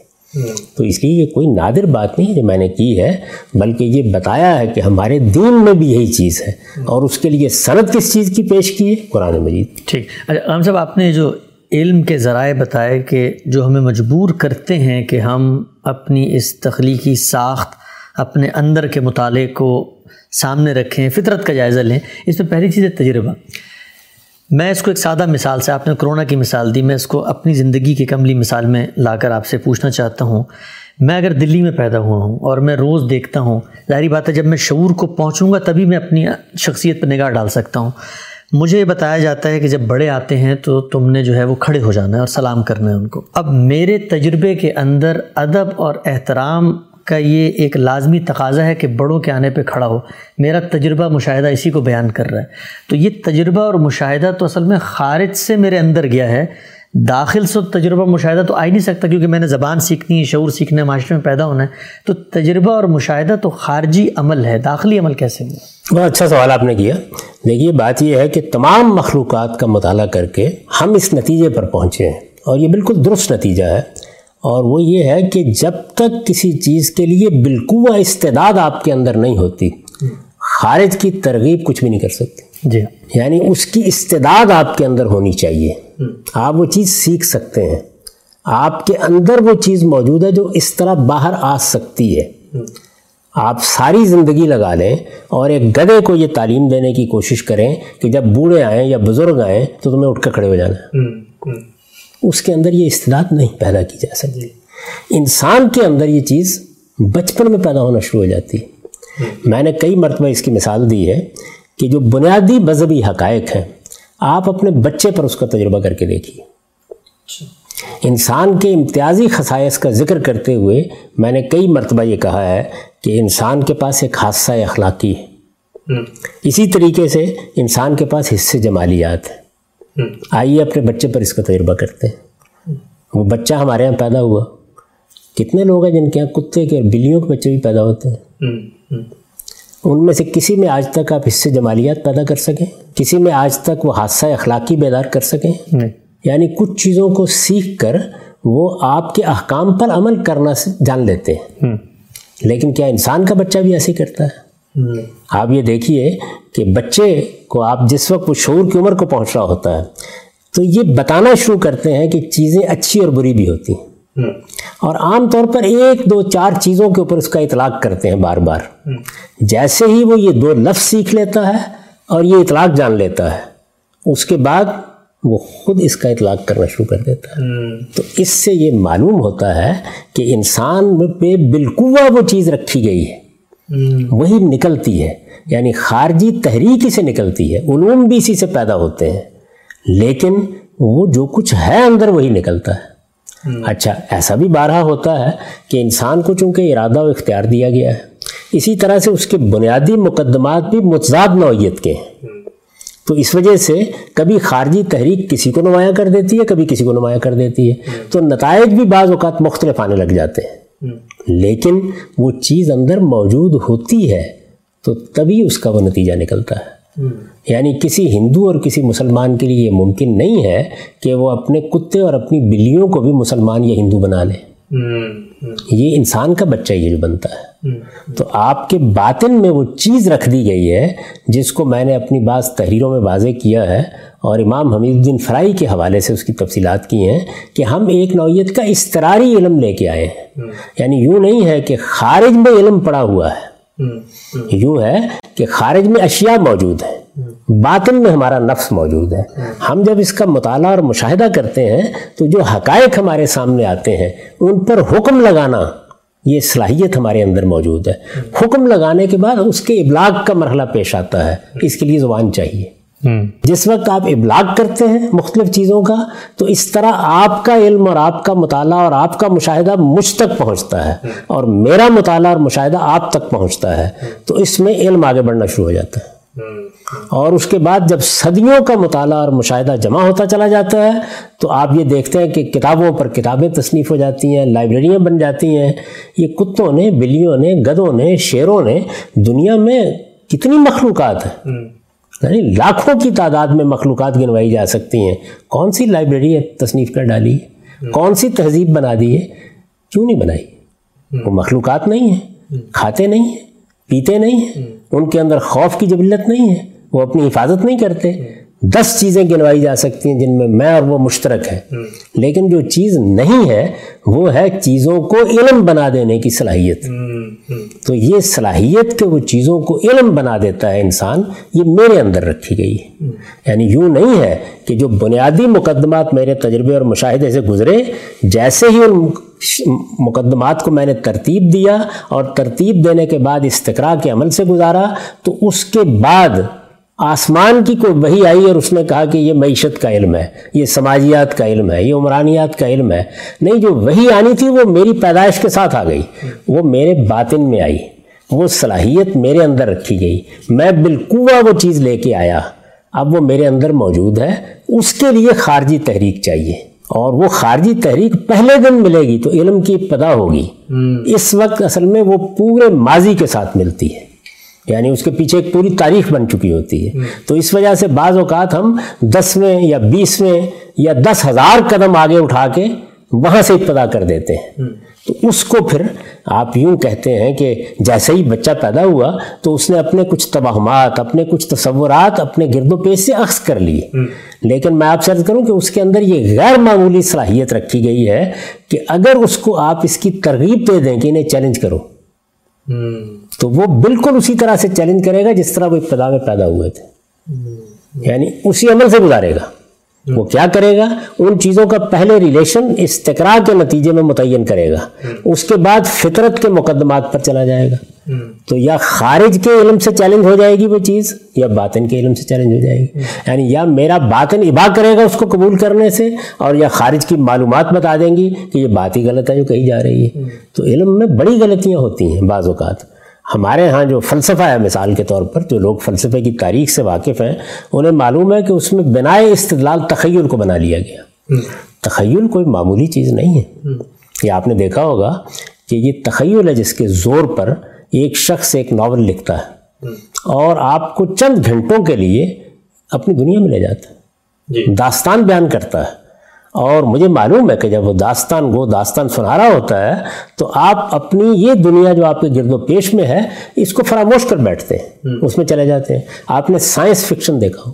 تو اس لیے یہ کوئی نادر بات نہیں جو میں نے کی ہے بلکہ یہ بتایا ہے کہ ہمارے دین میں بھی یہی چیز ہے۔ اور اس کے لیے صنعت کس چیز کی پیش کی ہے؟ قرآن مجید۔ ٹھیک۔ اچھا عام صاحب آپ نے جو علم کے ذرائع بتائے کہ جو ہمیں مجبور کرتے ہیں کہ ہم اپنی اس تخلیقی ساخت اپنے اندر کے مطالعے کو سامنے رکھیں، فطرت کا جائزہ لیں۔ اس میں پہلی چیز ہے تجربہ۔ میں اس کو ایک سادہ مثال سے، آپ نے کرونا کی مثال دی، میں اس کو اپنی زندگی کی کملی مثال میں لا کر آپ سے پوچھنا چاہتا ہوں۔ میں اگر دلی میں پیدا ہوا ہوں اور میں روز دیکھتا ہوں، ظاہری بات ہے جب میں شعور کو پہنچوں گا تبھی میں اپنی شخصیت پر نگاہ ڈال سکتا ہوں۔ مجھے یہ بتایا جاتا ہے کہ جب بڑے آتے ہیں تو تم نے جو ہے وہ کھڑے ہو جانا ہے اور سلام کرنا ہے ان کو۔ اب میرے تجربے کے اندر ادب اور احترام کا یہ ایک لازمی تقاضا ہے کہ بڑوں کے آنے پہ کھڑا ہو۔ میرا تجربہ مشاہدہ اسی کو بیان کر رہا ہے۔ تو یہ تجربہ اور مشاہدہ تو اصل میں خارج سے میرے اندر گیا ہے۔ داخل سے تجربہ مشاہدہ تو آ ہی نہیں سکتا کیونکہ میں نے زبان سیکھنی ہے، شعور سیکھنا ہے معاشرے میں پیدا ہونا ہے۔ تو تجربہ اور مشاہدہ تو خارجی عمل ہے، داخلی عمل کیسے ہوا بہت اچھا سوال آپ نے کیا۔ دیکھیے، بات یہ ہے کہ تمام مخلوقات کا مطالعہ کر کے ہم اس نتیجے پر پہنچے ہیں اور یہ بالکل درست نتیجہ ہے۔ اور وہ یہ ہے کہ جب تک کسی چیز کے لیے بالکل استعداد آپ کے اندر نہیں ہوتی خارج کی ترغیب کچھ بھی نہیں کر سکتی۔ جی۔ یعنی اس کی استعداد آپ کے اندر ہونی چاہیے۔ آپ وہ چیز سیکھ سکتے ہیں۔ آپ کے اندر وہ چیز موجود ہے جو اس طرح باہر آ سکتی ہے۔ آپ ساری زندگی لگا لیں اور ایک گدے کو یہ تعلیم دینے کی کوشش کریں کہ جب بوڑھے آئیں یا بزرگ آئیں تو تمہیں اٹھ کر کھڑے ہو جانا۔ ہے اس کے اندر یہ استداد نہیں پیدا کی جا سکتی۔ انسان کے اندر یہ چیز بچپن میں پیدا ہونا شروع ہو جاتی ہے۔ میں نے کئی مرتبہ اس کی مثال دی ہے کہ جو بنیادی مذہبی حقائق ہیں آپ اپنے بچے پر اس کا تجربہ کر کے دیکھیے۔ انسان کے امتیازی خصائص کا ذکر کرتے ہوئے میں نے کئی مرتبہ یہ کہا ہے کہ انسان کے پاس ایک حادثہ اخلاقی ہے۔ اسی طریقے سے انسان کے پاس حصے جمالیات ہیں۔ آئیے اپنے بچے پر اس کا تجربہ کرتے ہیں۔ وہ بچہ ہمارے یہاں پیدا ہوا۔ کتنے لوگ ہیں جن کے یہاں کتے کے اور بلیوں کے بچے بھی پیدا ہوتے ہیں؟ ان میں سے کسی میں آج تک آپ سے جمالیات پیدا کر سکیں؟ کسی میں آج تک وہ حادثہ اخلاقی بیدار کر سکیں؟ یعنی کچھ چیزوں کو سیکھ کر وہ آپ کے احکام پر عمل کرنا جان لیتے ہیں۔ لیکن کیا انسان کا بچہ بھی ایسے کرتا ہے؟ آپ یہ دیکھیے کہ بچے کو آپ جس وقت وہ شعور کی عمر کو پہنچ رہا ہوتا ہے تو یہ بتانا شروع کرتے ہیں کہ چیزیں اچھی اور بری بھی ہوتی ہیں۔ اور عام طور پر ایک دو چار چیزوں کے اوپر اس کا اطلاق کرتے ہیں بار بار۔ جیسے ہی وہ یہ دو لفظ سیکھ لیتا ہے اور یہ اطلاق جان لیتا ہے اس کے بعد وہ خود اس کا اطلاق کرنا شروع کر دیتا ہے۔ تو اس سے یہ معلوم ہوتا ہے کہ انسان پہ بالکوا وہ چیز رکھی گئی ہے۔ وہی نکلتی ہے یعنی خارجی تحریک سے نکلتی ہے علوم بھی اسی سے پیدا ہوتے ہیں۔ لیکن وہ جو کچھ ہے اندر وہی نکلتا ہے۔ اچھا ایسا بھی بارہا ہوتا ہے کہ انسان کو چونکہ ارادہ و اختیار دیا گیا ہے اسی طرح سے اس کے بنیادی مقدمات بھی متضاد نوعیت کے ہیں۔ تو اس وجہ سے کبھی خارجی تحریک کسی کو نمایاں کر دیتی ہے کبھی کسی کو نمایاں کر دیتی ہے۔ تو نتائج بھی بعض اوقات مختلف آنے لگ جاتے ہیں۔ لیکن وہ چیز اندر موجود ہوتی ہے تو تبھی اس کا وہ نتیجہ نکلتا ہے۔ یعنی کسی ہندو اور کسی مسلمان کے لیے یہ ممکن نہیں ہے کہ وہ اپنے کتے اور اپنی بلیوں کو بھی مسلمان یا ہندو بنا لے۔ یہ انسان کا بچہ یہ جو بنتا ہے۔ تو آپ کے باطن میں وہ چیز رکھ دی گئی ہے جس کو میں نے اپنی بعض تحریروں میں واضح کیا ہے۔ اور امام حمید الدین فرائی کے حوالے سے اس کی تفصیلات کی ہیں کہ ہم ایک نوعیت کا استراری علم لے کے آئے ہیں۔ یعنی یوں نہیں ہے کہ خارج میں علم پڑا ہوا ہے۔ یوں ہے کہ خارج میں اشیاء موجود ہیں۔ باطن میں ہمارا نفس موجود ہے۔ ہم جب اس کا مطالعہ اور مشاہدہ کرتے ہیں تو جو حقائق ہمارے سامنے آتے ہیں ان پر حکم لگانا یہ صلاحیت ہمارے اندر موجود ہے۔ حکم لگانے کے بعد اس کے ابلاغ کا مرحلہ پیش آتا ہے۔ اس کے لیے زبان چاہیے۔ جس وقت آپ ابلاغ کرتے ہیں مختلف چیزوں کا تو اس طرح آپ کا علم اور آپ کا مطالعہ اور آپ کا مشاہدہ مجھ تک پہنچتا ہے اور میرا مطالعہ اور مشاہدہ آپ تک پہنچتا ہے تو اس میں علم آگے بڑھنا شروع ہو جاتا ہے۔ اور اس کے بعد جب صدیوں کا مطالعہ اور مشاہدہ جمع ہوتا چلا جاتا ہے تو آپ یہ دیکھتے ہیں کہ کتابوں پر کتابیں تصنیف ہو جاتی ہیں لائبریریاں بن جاتی ہیں۔ یہ کتوں نے بلیوں نے گدوں نے شیروں نے دنیا میں کتنی مخلوقات ہیں۔ یعنی لاکھوں کی تعداد میں مخلوقات گنوائی جا سکتی ہیں۔ کون سی لائبریری ہے تصنیف کر ڈالی ہے؟ کون سی تہذیب بنا دی ہے؟ کیوں نہیں بنائی؟ وہ مخلوقات نہیں ہیں، کھاتے نہیں ہیں، پیتے نہیں ہیں، ان کے اندر خوف کی جبلت نہیں ہے، وہ اپنی حفاظت نہیں کرتے۔ دس چیزیں گنوائی جا سکتی ہیں جن میں میں اور وہ مشترک ہے لیکن جو چیز نہیں ہے وہ ہے چیزوں کو علم بنا دینے کی صلاحیت۔ تو یہ صلاحیت کہ وہ چیزوں کو علم بنا دیتا ہے انسان یہ میرے اندر رکھی گئی ہے۔ یعنی یوں نہیں ہے کہ جو بنیادی مقدمات میرے تجربے اور مشاہدے سے گزرے جیسے ہی ان مقدمات کو میں نے ترتیب دیا اور ترتیب دینے کے بعد استقرا کے عمل سے گزارا تو اس کے بعد آسمان کی کوئی وہی آئی اور اس نے کہا کہ یہ معیشت کا علم ہے یہ سماجیات کا علم ہے یہ عمرانیات کا علم ہے۔ نہیں جو وہی آنی تھی وہ میری پیدائش کے ساتھ آ گئی۔ وہ میرے باطن میں آئی۔ وہ صلاحیت میرے اندر رکھی گئی۔ میں بالکوا وہ چیز لے کے آیا۔ اب وہ میرے اندر موجود ہے۔ اس کے لیے خارجی تحریک چاہیے۔ اور وہ خارجی تحریک پہلے دن ملے گی تو علم کی ابتدا ہوگی۔ اس وقت اصل میں وہ پورے ماضی کے ساتھ ملتی ہے۔ یعنی اس کے پیچھے ایک پوری تاریخ بن چکی ہوتی ہے۔ تو اس وجہ سے بعض اوقات ہم دسویں یا بیسویں یا دس ہزار قدم آگے اٹھا کے وہاں سے ابتدا کر دیتے ہیں۔ تو اس کو پھر آپ یوں کہتے ہیں کہ جیسے ہی بچہ پیدا ہوا تو اس نے اپنے کچھ تباہمات اپنے کچھ تصورات اپنے گرد و پیش سے اخذ کر لیے لیکن میں آپ سے عرض کروں کہ اس کے اندر یہ غیر معمولی صلاحیت رکھی گئی ہے کہ اگر اس کو آپ اس کی ترغیب دے دیں کہ انہیں چیلنج کرو۔ تو وہ بالکل اسی طرح سے چیلنج کرے گا جس طرح وہ ابتدا میں پیدا ہوئے تھے۔ یعنی اسی عمل سے گزارے گا۔ وہ کیا کرے گا؟ ان چیزوں کا پہلے ریلیشن استقرا کے نتیجے میں متعین کرے گا۔ اس کے بعد فطرت کے مقدمات پر چلا جائے گا۔ تو یا خارج کے علم سے چیلنج ہو جائے گی وہ چیز یا باطن کے علم سے چیلنج ہو جائے گی۔ یعنی یا میرا باطن ابا کرے گا اس کو قبول کرنے سے اور یا خارج کی معلومات بتا دیں گی کہ یہ بات ہی غلط ہے جو کہی جا رہی ہے۔ تو علم میں بڑی غلطیاں ہوتی ہیں بعض اوقات۔ ہمارے ہاں جو فلسفہ ہے مثال کے طور پر جو لوگ فلسفے کی تاریخ سے واقف ہیں انہیں معلوم ہے کہ اس میں بنا استدلال تخیل کو بنا لیا گیا۔ تخیل کوئی معمولی چیز نہیں ہے۔ یہ آپ نے دیکھا ہوگا کہ یہ تخیل ہے جس کے زور پر ایک شخص ایک ناول لکھتا ہے اور آپ کو چند گھنٹوں کے لیے اپنی دنیا میں لے جاتا ہے۔ جی۔ داستان بیان کرتا ہے۔ اور مجھے معلوم ہے کہ جب وہ داستان گو داستان سنا رہا ہوتا ہے تو آپ اپنی یہ دنیا جو آپ کے گرد و پیش میں ہے اس کو فراموش کر بیٹھتے ہیں۔ اس میں چلے جاتے ہیں۔ آپ نے سائنس فکشن دیکھا ہو۔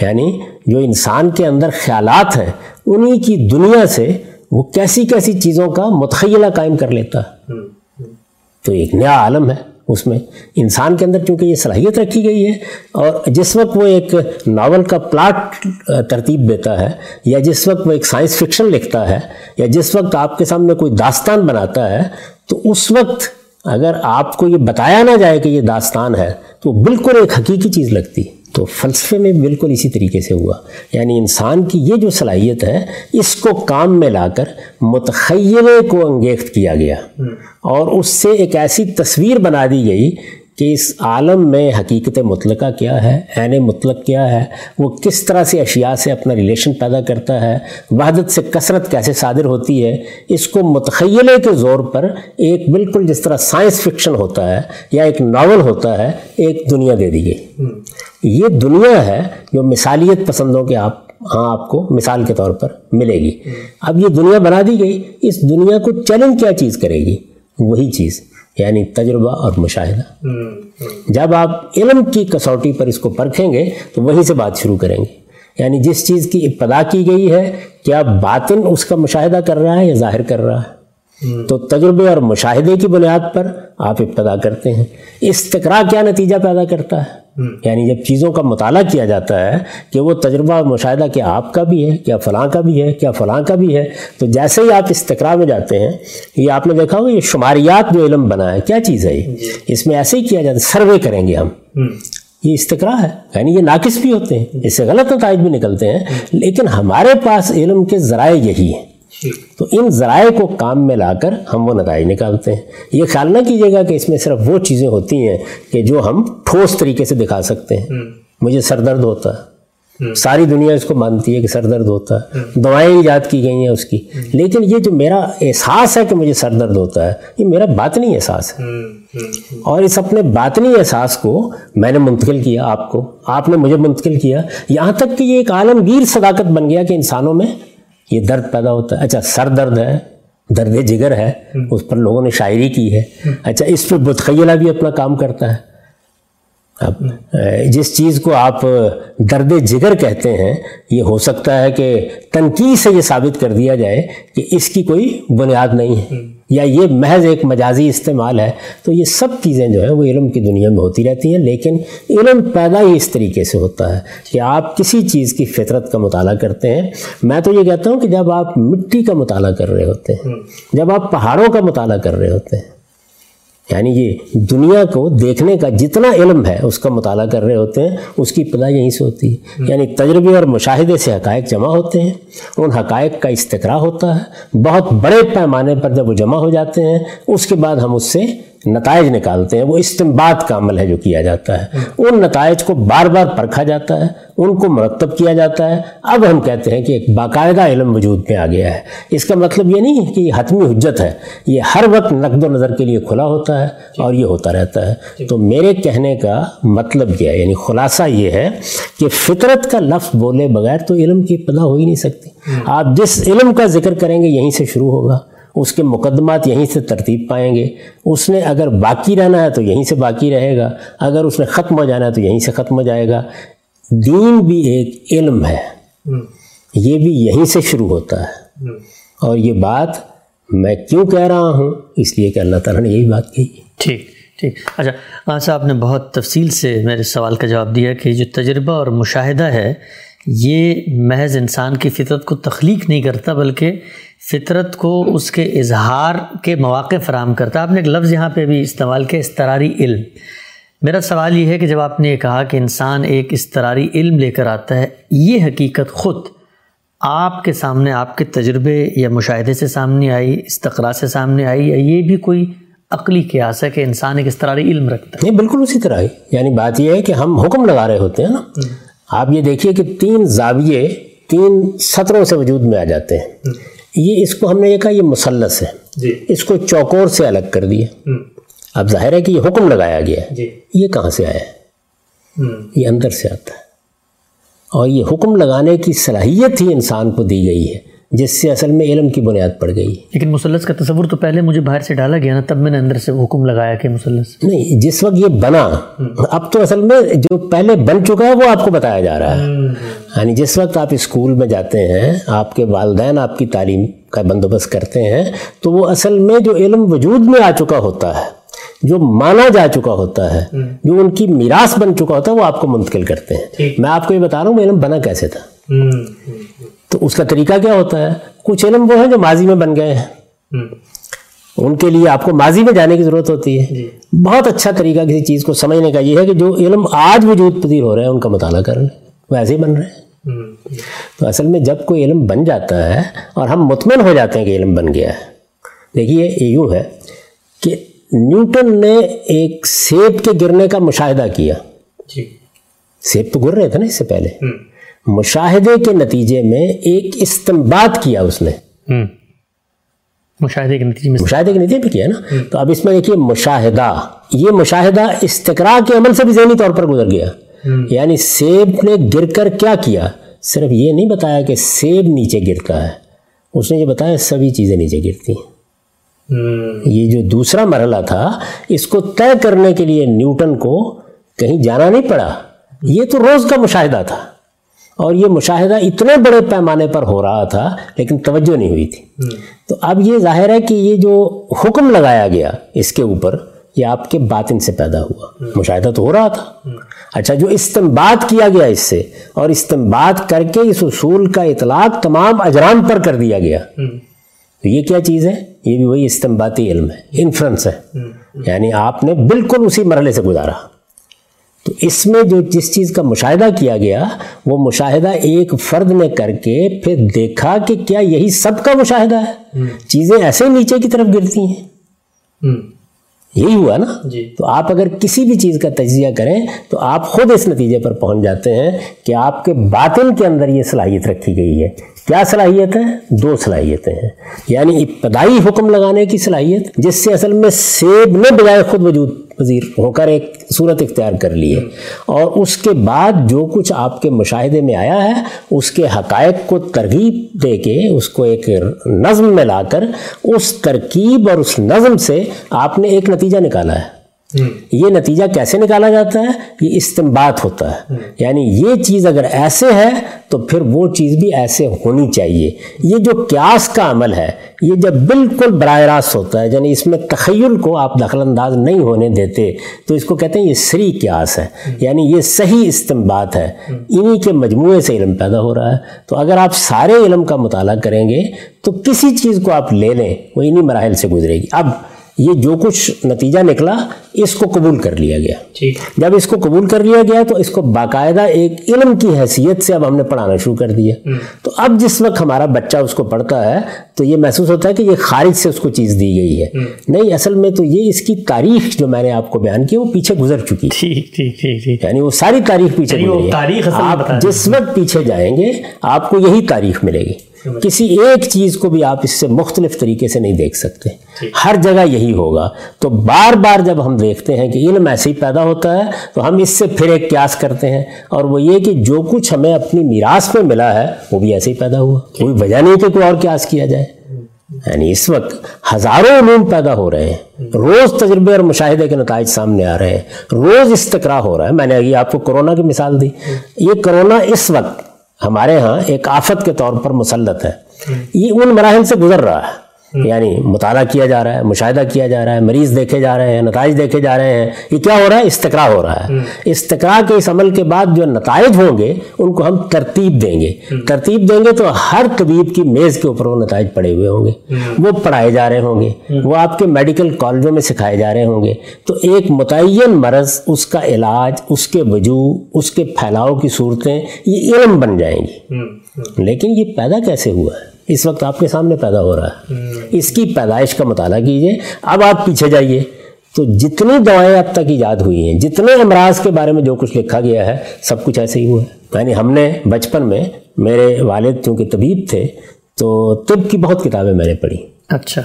یعنی جو انسان کے اندر خیالات ہیں انہی کی دنیا سے وہ کیسی کیسی چیزوں کا متخیلہ قائم کر لیتا ہے۔ تو ایک نیا عالم ہے اس میں۔ انسان کے اندر چونکہ یہ صلاحیت رکھی گئی ہے، اور جس وقت وہ ایک ناول کا پلاٹ ترتیب دیتا ہے، یا جس وقت وہ ایک سائنس فکشن لکھتا ہے، یا جس وقت آپ کے سامنے کوئی داستان بناتا ہے، تو اس وقت اگر آپ کو یہ بتایا نہ جائے کہ یہ داستان ہے، تو بالکل ایک حقیقی چیز لگتی۔ ہے تو فلسفے میں بالکل اسی طریقے سے ہوا۔ یعنی انسان کی یہ جو صلاحیت ہے اس کو کام میں لا کر متخیلے کو انگیخت کیا گیا۔ اور اس سے ایک ایسی تصویر بنا دی گئی کہ اس عالم میں حقیقت مطلقہ کیا ہے عین مطلق کیا ہے وہ کس طرح سے اشیاء سے اپنا ریلیشن پیدا کرتا ہے وحدت سے کثرت کیسے صادر ہوتی ہے اس کو متخیلے کے زور پر ایک بالکل جس طرح سائنس فکشن ہوتا ہے یا ایک ناول ہوتا ہے ایک دنیا دے دی گئی۔ یہ دنیا ہے جو مثالیت پسندوں کے آپ ہاں آپ کو مثال کے طور پر ملے گی۔ اب یہ دنیا بنا دی گئی اس دنیا کو چیلنج کیا چیز کرے گی؟ وہی چیز۔ یعنی تجربہ اور مشاہدہ۔ جب آپ علم کی کسوٹی پر اس کو پرکھیں گے تو وہیں سے بات شروع کریں گے۔ یعنی جس چیز کی ابتدا کی گئی ہے کیا باطن اس کا مشاہدہ کر رہا ہے یا ظاہر کر رہا ہے؟ تو تجربے اور مشاہدے کی بنیاد پر آپ ابتدا کرتے ہیں۔ استقرا کیا نتیجہ پیدا کرتا ہے؟ یعنی جب چیزوں کا مطالعہ کیا جاتا ہے کہ وہ تجربہ اور مشاہدہ کیا آپ کا بھی ہے کیا فلاں کا بھی ہے کیا فلاں کا بھی ہے تو جیسے ہی آپ استقرا میں جاتے ہیں یہ آپ نے دیکھا ہوگا یہ شماریات جو علم بنا ہے کیا چیز ہے یہ؟ جی۔ اس میں ایسے ہی کیا جاتا ہے سروے کریں گے ہم۔ یہ استقرا ہے۔ یعنی یہ ناقص بھی ہوتے ہیں۔ اس سے غلط نتائج بھی نکلتے ہیں۔ لیکن ہمارے پاس علم کے ذرائع یہی ہیں۔ تو ان ذرائع کو کام میں لا کر ہم وہ نتائج نکالتے ہیں۔ یہ خیال نہ کیجیے گا کہ اس میں صرف وہ چیزیں ہوتی ہیں کہ جو ہم ٹھوس طریقے سے دکھا سکتے ہیں۔ مجھے سر درد ہوتا ہے۔ ساری دنیا اس کو مانتی ہے کہ سر درد ہوتا ہے۔ دوائیں ایجاد کی گئی ہیں اس کی۔ لیکن یہ جو میرا احساس ہے کہ مجھے سر درد ہوتا ہے یہ میرا باطنی احساس ہے۔ اور اس اپنے باطنی احساس کو میں نے منتقل کیا آپ کو۔ آپ نے مجھے منتقل کیا۔ یہاں تک کہ یہ ایک عالمگیر صداقت بن گیا کہ انسانوں میں یہ درد پیدا ہوتا ہے۔ اچھا سر درد ہے درد جگر ہے اس پر لوگوں نے شاعری کی ہے۔ اچھا اس پہ بتخیلہ بھی اپنا کام کرتا ہے۔ جس چیز کو آپ درد جگر کہتے ہیں، یہ ہو سکتا ہے کہ تنقید سے یہ ثابت کر دیا جائے کہ اس کی کوئی بنیاد نہیں ہے یا یہ محض ایک مجازی استعمال ہے۔ تو یہ سب چیزیں جو ہیں، وہ علم کی دنیا میں ہوتی رہتی ہیں، لیکن علم پیدا ہی اس طریقے سے ہوتا ہے کہ آپ کسی چیز کی فطرت کا مطالعہ کرتے ہیں۔ میں تو یہ کہتا ہوں کہ جب آپ مٹی کا مطالعہ کر رہے ہوتے ہیں، جب آپ پہاڑوں کا مطالعہ کر رہے ہوتے ہیں یعنی یہ دنیا کو دیکھنے کا جتنا علم ہے اس کا مطالعہ کر رہے ہوتے ہیں اس کی ابتدا یہیں سے ہوتی ہے۔ یعنی تجربے اور مشاہدے سے حقائق جمع ہوتے ہیں ان حقائق کا استقرا ہوتا ہے۔ بہت بڑے پیمانے پر جب وہ جمع ہو جاتے ہیں اس کے بعد ہم اس سے نتائج نکالتے ہیں وہ استمباد کا عمل ہے جو کیا جاتا ہے۔ ان نتائج کو بار بار پرکھا جاتا ہے ان کو مرتب کیا جاتا ہے۔ اب ہم کہتے ہیں کہ ایک باقاعدہ علم وجود میں آ گیا ہے۔ اس کا مطلب یہ نہیں ہے کہ یہ حتمی حجت ہے یہ ہر وقت نقد و نظر کے لیے کھلا ہوتا ہے اور یہ ہوتا رہتا ہے۔ تو میرے کہنے کا مطلب یہ ہے یعنی خلاصہ یہ ہے کہ فطرت کا لفظ بولے بغیر تو علم کی ابتدا ہو ہی نہیں سکتی۔ آپ جس علم کا ذکر کریں گے یہیں سے شروع ہوگا۔ اس کے مقدمات یہیں سے ترتیب پائیں گے۔ اس نے اگر باقی رہنا ہے تو یہیں سے باقی رہے گا۔ اگر اس نے ختم ہو جانا ہے تو یہیں سے ختم ہو جائے گا۔ دین بھی ایک علم ہے۔ یہ بھی یہیں سے شروع ہوتا ہے۔ اور یہ بات میں کیوں کہہ رہا ہوں؟ اس لیے کہ اللہ تعالیٰ نے یہی بات کہی ٹھیک ٹھیک۔ اچھا آج صاحب نے بہت تفصیل سے میرے سوال کا جواب دیا کہ جو تجربہ اور مشاہدہ ہے یہ محض انسان کی فطرت کو تخلیق نہیں کرتا بلکہ فطرت کو اس کے اظہار کے مواقع فراہم کرتا آپ نے ایک لفظ یہاں پہ بھی استعمال کیا استراری علم۔ میرا سوال یہ ہے کہ جب آپ نے یہ کہا کہ انسان ایک استراری علم لے کر آتا ہے یہ حقیقت خود آپ کے سامنے آپ کے تجربے یا مشاہدے سے سامنے آئی استقرا سے سامنے آئی یا یہ بھی کوئی عقلی قیاس ہے کہ انسان ایک استراری علم رکھتا ہے؟ نہیں بالکل اسی طرح ہی یعنی بات یہ ہے کہ ہم حکم لگا رہے ہوتے ہیں نا۔ آپ یہ دیکھیے کہ تین زاویے تین سطروں سے وجود میں آ جاتے ہیں۔ یہ اس کو ہم نے یہ کہا یہ مسلس ہے۔ جی۔ اس کو چوکور سے الگ کر دیا اب ظاہر ہے کہ یہ حکم لگایا گیا ہے۔ جی۔ یہ کہاں سے آیا ہے؟ یہ اندر سے آتا ہے۔ اور یہ حکم لگانے کی صلاحیت ہی انسان کو دی گئی ہے۔ جس سے اصل میں علم کی بنیاد پڑ گئی۔ لیکن مسلس کا تصور تو پہلے مجھے باہر سے ڈالا گیا نا تب میں نے اندر سے حکم لگایا کہ مسلس نہیں جس وقت یہ بنا اب تو اصل میں جو پہلے بن چکا ہے وہ آپ کو بتایا جا رہا ہے۔ یعنی جس وقت آپ اسکول میں جاتے ہیں آپ کے والدین آپ کی تعلیم کا بندوبست کرتے ہیں تو وہ اصل میں جو علم وجود میں آ چکا ہوتا ہے جو مانا جا چکا ہوتا ہے جو ان کی میراث بن چکا ہوتا ہے وہ آپ کو منتقل کرتے ہیں۔ میں آپ کو یہ بتا رہا ہوں علم بنا کیسے تھا؟ تو اس کا طریقہ کیا ہوتا ہے؟ کچھ علم وہ ہیں جو ماضی میں بن گئے ہیں۔ ان کے لیے آپ کو ماضی میں جانے کی ضرورت ہوتی ہے۔ جی۔ بہت اچھا طریقہ کسی چیز کو سمجھنے کا یہ ہے کہ جو علم آج وجود پذیر ہو رہے ہیں ان کا مطالعہ کر لیں۔ وہ ایسے ہی بن رہے ہیں۔ تو اصل میں جب کوئی علم بن جاتا ہے اور ہم مطمئن ہو جاتے ہیں کہ علم بن گیا ہے۔ دیکھیے یہ یوں ہے کہ نیوٹن نے ایک سیب کے گرنے کا مشاہدہ کیا۔ جی۔ سیب تو گر رہے تھے نا اس سے پہلے۔ مشاہدے کے نتیجے میں ایک استمباد کیا اس نے۔ مشاہدے کے نتیجے میں مشاہدے کے نتیجے میں کیا نا؟ تو اب اس میں دیکھیے مشاہدہ۔ یہ مشاہدہ استقرا کے عمل سے بھی ذہنی طور پر گزر گیا۔ یعنی سیب نے گر کر کیا کیا؟ صرف یہ نہیں بتایا کہ سیب نیچے گرتا ہے۔ اس نے یہ بتایا سبھی چیزیں نیچے گرتی ہیں۔ یہ جو دوسرا مرحلہ تھا اس کو طے کرنے کے لیے نیوٹن کو کہیں جانا نہیں پڑا۔ یہ تو روز کا مشاہدہ تھا۔ اور یہ مشاہدہ اتنے بڑے پیمانے پر ہو رہا تھا لیکن توجہ نہیں ہوئی تھی۔ تو اب یہ ظاہر ہے کہ یہ جو حکم لگایا گیا اس کے اوپر یہ آپ کے باطن سے پیدا ہوا۔ مشاہدہ تو ہو رہا تھا۔ اچھا جو استمباد کیا گیا اس سے اور استمباد کر کے اس اصول کا اطلاق تمام اجرام پر کر دیا گیا۔ تو یہ کیا چیز ہے؟ یہ بھی وہی استمباتی علم ہے انفرنس ہے۔ یعنی آپ نے بالکل اسی مرحلے سے گزارا۔ تو اس میں جو جس چیز کا مشاہدہ کیا گیا وہ مشاہدہ ایک فرد نے کر کے پھر دیکھا کہ کیا یہی سب کا مشاہدہ ہے۔ چیزیں ایسے نیچے کی طرف گرتی ہیں۔ یہی ہوا نا۔ جی۔ تو آپ اگر کسی بھی چیز کا تجزیہ کریں تو آپ خود اس نتیجے پر پہنچ جاتے ہیں کہ آپ کے باطن کے اندر یہ صلاحیت رکھی گئی ہے۔ کیا صلاحیت ہے دو صلاحیتیں ہیں۔ یعنی ابتدائی حکم لگانے کی صلاحیت، جس سے اصل میں سیب نے بجائے خود وجود پذیر ہو کر ایک صورت اختیار کر لی ہے۔ اور اس کے بعد جو کچھ آپ کے مشاہدے میں آیا ہے، اس کے حقائق کو ترغیب دے کے، اس کو ایک نظم میں لا کر، اس ترکیب اور اس نظم سے آپ نے ایک نتیجہ نکالا ہے۔ یہ نتیجہ کیسے نکالا جاتا ہے؟ یہ استمباد ہوتا ہے۔ یعنی یہ چیز اگر ایسے ہے تو پھر وہ چیز بھی ایسے ہونی چاہیے۔ یہ جو قیاس کا عمل ہے یہ جب بالکل براہ راست ہوتا ہے یعنی اس میں تخیل کو آپ دخل انداز نہیں ہونے دیتے تو اس کو کہتے ہیں یہ سری قیاس ہے۔ یعنی یہ صحیح استمباد ہے۔ انہی کے مجموعے سے علم پیدا ہو رہا ہے۔ تو اگر آپ سارے علم کا مطالعہ کریں گے تو کسی چیز کو آپ لے لیں وہ انہی مراحل سے گزرے گی۔ اب یہ جو کچھ نتیجہ نکلا اس کو قبول کر لیا گیا۔ جب اس کو قبول کر لیا گیا تو اس کو باقاعدہ ایک علم کی حیثیت سے اب ہم نے پڑھانا شروع کر دیا۔ تو اب جس وقت ہمارا بچہ اس کو پڑھتا ہے تو یہ محسوس ہوتا ہے کہ یہ خارج سے اس کو چیز دی گئی ہے۔ نہیں اصل میں تو یہ اس کی تاریخ جو میں نے آپ کو بیان کی وہ پیچھے گزر چکی۔ یعنی وہ ساری تاریخ پیچھے یعنی آپ جس وقت پیچھے جائیں گے آپ کو یہی تاریخ ملے گی۔ کسی ایک چیز کو بھی آپ اس سے مختلف طریقے سے نہیں دیکھ سکتے۔ ہر جگہ یہی ہوگا۔ تو بار بار جب ہم دیکھتے ہیں کہ علم ایسے ہی پیدا ہوتا ہے تو ہم اس سے پھر ایک قیاس کرتے ہیں۔ اور وہ یہ کہ جو کچھ ہمیں اپنی میراث میں ملا ہے وہ بھی ایسے ہی پیدا ہوا۔ کوئی وجہ نہیں کہ کوئی اور قیاس کیا جائے۔ یعنی اس وقت ہزاروں علوم پیدا ہو رہے ہیں۔ روز تجربے اور مشاہدے کے نتائج سامنے آ رہے ہیں۔ روز استقرا ہو رہا ہے۔ میں نے ابھی آپ کو کرونا کی مثال دی۔ یہ کرونا اس وقت ہمارے ہاں ایک آفت کے طور پر مسلط ہے۔ یہ ان مراحل سے گزر رہا ہے۔ یعنی مطالعہ کیا جا رہا ہے مشاہدہ کیا جا رہا ہے مریض دیکھے جا رہے ہیں نتائج دیکھے جا رہے ہیں یہ کیا ہو رہا ہے؟ استقرا ہو رہا ہے۔ استقرا کے اس عمل کے بعد جو نتائج ہوں گے ان کو ہم ترتیب دیں گے۔ ترتیب دیں گے تو ہر طبیب کی میز کے اوپر وہ نتائج پڑے ہوئے ہوں گے۔ وہ پڑھائے جا رہے ہوں گے۔ وہ آپ کے میڈیکل کالجوں میں سکھائے جا رہے ہوں گے۔ تو ایک متعین مرض اس کا علاج اس کے وجوہ اس کے پھیلاؤ کی صورتیں یہ علم بن جائیں گی۔ لیکن یہ پیدا کیسے ہوا ہے؟ اس وقت آپ کے سامنے پیدا ہو رہا ہے۔ اس کی پیدائش کا مطالعہ کیجیے۔ اب آپ پیچھے جائیے۔ تو جتنی دوائیں اب تک ایجاد ہوئی ہیں جتنے امراض کے بارے میں جو کچھ لکھا گیا ہے سب کچھ ایسے ہی ہوا ہے۔ یعنی ہم نے بچپن میں میرے والد چونکہ طبیب تھے تو طب کی بہت کتابیں میں نے پڑھی۔ اچھا۔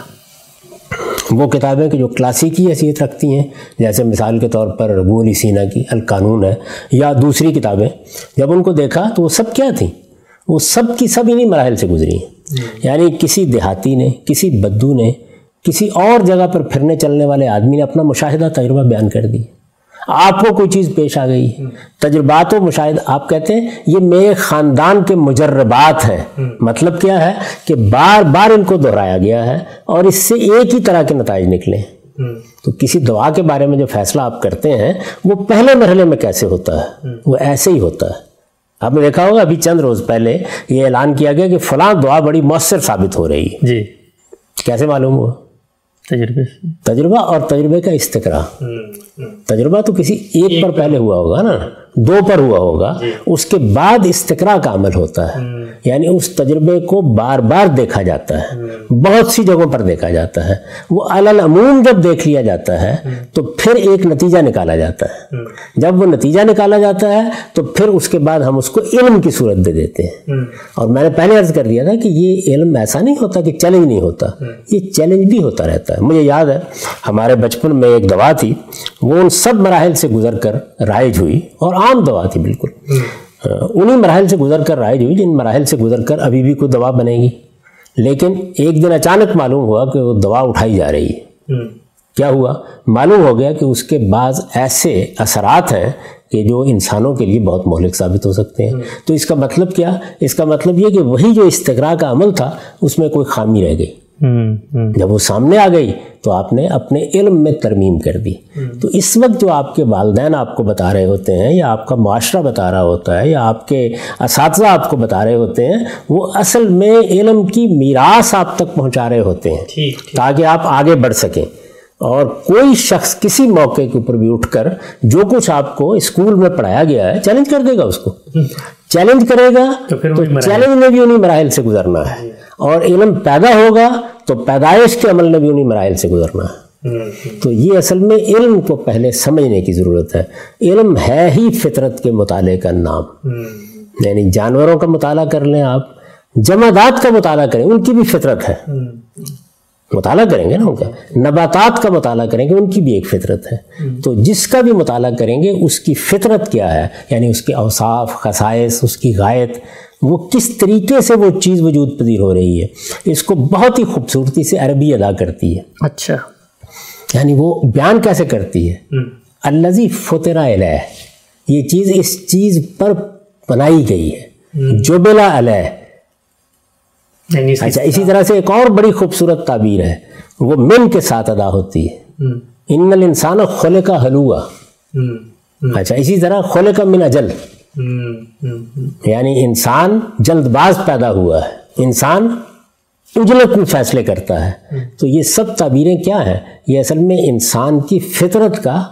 وہ کتابیں کہ جو کلاسیکی حیثیت رکھتی ہیں جیسے مثال کے طور پر ربو علی سینا کی القانون ہے یا دوسری کتابیں۔ جب ان کو دیکھا تو وہ سب کیا تھیں؟ وہ سب کی سب انہیں مراحل سے گزری ہیں۔ یعنی کسی دیہاتی نے کسی بدو نے کسی اور جگہ پر پھرنے چلنے والے آدمی نے اپنا مشاہدہ تجربہ بیان کر دی آپ کو کوئی چیز پیش آ گئی۔ تجربات و مشاہدہ آپ کہتے ہیں یہ میرے خاندان کے مجربات ہیں۔ مطلب کیا ہے کہ بار بار ان کو دہرایا گیا ہے اور اس سے ایک ہی طرح کے نتائج نکلے۔ تو کسی دعا کے بارے میں جو فیصلہ آپ کرتے ہیں وہ پہلے مرحلے میں کیسے ہوتا ہے؟ وہ ایسے ہی ہوتا ہے۔ آپ نے دیکھا ہوگا ابھی چند روز پہلے یہ اعلان کیا گیا کہ فلاں دعا بڑی مؤثر ثابت ہو رہی ہے۔ جی۔ کیسے معلوم ہوا؟ تجربے سے۔ تجربہ اور تجربے کا استقرا تجربہ تو کسی ایک پر پہلے ہوا ہوگا نا۔ دو پر ہوا ہوگا اس کے بعد استقرا کا عمل ہوتا ہے۔ یعنی اس تجربے کو بار بار دیکھا جاتا ہے۔ بہت سی جگہوں پر دیکھا جاتا ہے۔ وہ العموم جب دیکھ لیا جاتا ہے تو پھر ایک نتیجہ نکالا جاتا ہے۔ جب وہ نتیجہ نکالا جاتا ہے تو پھر اس کے بعد ہم اس کو علم کی صورت دے دیتے ہیں۔ اور میں نے پہلے عرض کر دیا تھا کہ یہ علم ایسا نہیں ہوتا کہ چیلنج نہیں ہوتا۔ یہ چیلنج بھی ہوتا رہتا ہے۔ مجھے یاد ہے ہمارے بچپن میں ایک دوا تھی وہ ان سب مراحل سے گزر کر رائج ہوئی اور عام دوا تھی بالکل۔ انہی مراحل سے گزر کر رائج ہوئی جن مراحل سے گزر کر ابھی بھی کوئی دوا بنے گی۔ لیکن ایک دن اچانک معلوم ہوا کہ وہ دوا اٹھائی جا رہی ہے۔ کیا ہوا؟ معلوم ہو گیا کہ اس کے بعض ایسے اثرات ہیں کہ جو انسانوں کے لیے بہت مہلک ثابت ہو سکتے ہیں۔ تو اس کا مطلب کیا؟ اس کا مطلب یہ کہ وہی جو استقرا کا عمل تھا اس میں کوئی خامی رہ گئی۔ جب وہ سامنے آ گئی تو آپ نے اپنے علم میں ترمیم کر دی۔ تو اس وقت جو آپ کے والدین آپ کو بتا رہے ہوتے ہیں یا آپ کا معاشرہ بتا رہا ہوتا ہے یا آپ کے اساتذہ آپ کو بتا رہے ہوتے ہیں وہ اصل میں علم کی میراث آپ تک پہنچا رہے ہوتے ہیں۔ تاکہ آپ آگے بڑھ سکیں۔ اور کوئی شخص کسی موقع کے اوپر بھی اٹھ کر جو کچھ آپ کو اسکول میں پڑھایا گیا ہے چیلنج کر دے گا اس کو۔ چیلنج کرے گا تو چیلنج میں بھی انہیں مراحل سے گزرنا ہے۔ اور علم پیدا ہوگا تو پیدائش کے عمل نے بھی انہیں مراحل سے گزرنا ہے۔ تو یہ اصل میں علم کو پہلے سمجھنے کی ضرورت ہے۔ علم ہے ہی فطرت کے مطالعے کا نام۔ یعنی جانوروں کا مطالعہ کر لیں آپ، جمادات کا مطالعہ کریں، ان کی بھی فطرت ہے۔ مطالعہ کریں گے نا ان کا۔ نباتات کا مطالعہ کریں گے ان کی بھی ایک فطرت ہے۔ تو جس کا بھی مطالعہ کریں گے اس کی فطرت کیا ہے؟ یعنی اس کے اوصاف خصائص اس کی غائط وہ کس طریقے سے وہ چیز وجود پذیر ہو رہی ہے؟ اس کو بہت ہی خوبصورتی سے عربی ادا کرتی ہے۔ اچھا۔ یعنی وہ بیان کیسے کرتی ہے؟ الزی فترا علیہ یہ چیز اس چیز پر بنائی گئی ہے۔ جو بلا علیہ اچھا اسی طرح سے ایک اور بڑی خوبصورت تعبیر ہے وہ من کے ساتھ ادا ہوتی ہے۔ ان الانسان خلے کا حلوا اچھا اسی طرح خلے کا من اجل۔ یعنی انسان جلد باز پیدا ہوا ہے۔ انسان اجلت میں فیصلے کرتا ہے۔ تو یہ سب تعبیریں کیا ہیں؟ یہ اصل میں انسان کی فطرت کا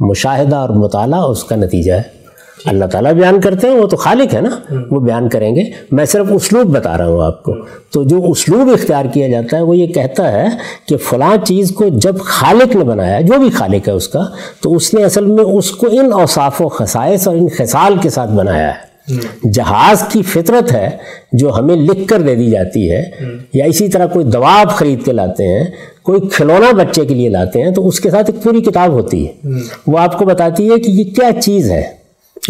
مشاہدہ اور مطالعہ اس کا نتیجہ ہے۔ اللہ تعالیٰ بیان کرتے ہیں وہ تو خالق ہے نا وہ بیان کریں گے۔ میں صرف اسلوب بتا رہا ہوں آپ کو۔ تو جو اسلوب اختیار کیا جاتا ہے وہ یہ کہتا ہے کہ فلاں چیز کو جب خالق نے بنایا جو بھی خالق ہے اس کا تو اس نے اصل میں اس کو ان اوصاف و خصائص اور ان خصال کے ساتھ بنایا ہے۔ جہاز کی فطرت ہے جو ہمیں لکھ کر دے دی جاتی ہے۔ یا اسی طرح کوئی دوا آپ خرید کے لاتے ہیں کوئی کھلونا بچے کے لیے لاتے ہیں تو اس کے ساتھ ایک پوری کتاب ہوتی ہے۔ وہ آپ کو بتاتی ہے کہ یہ کیا چیز ہے۔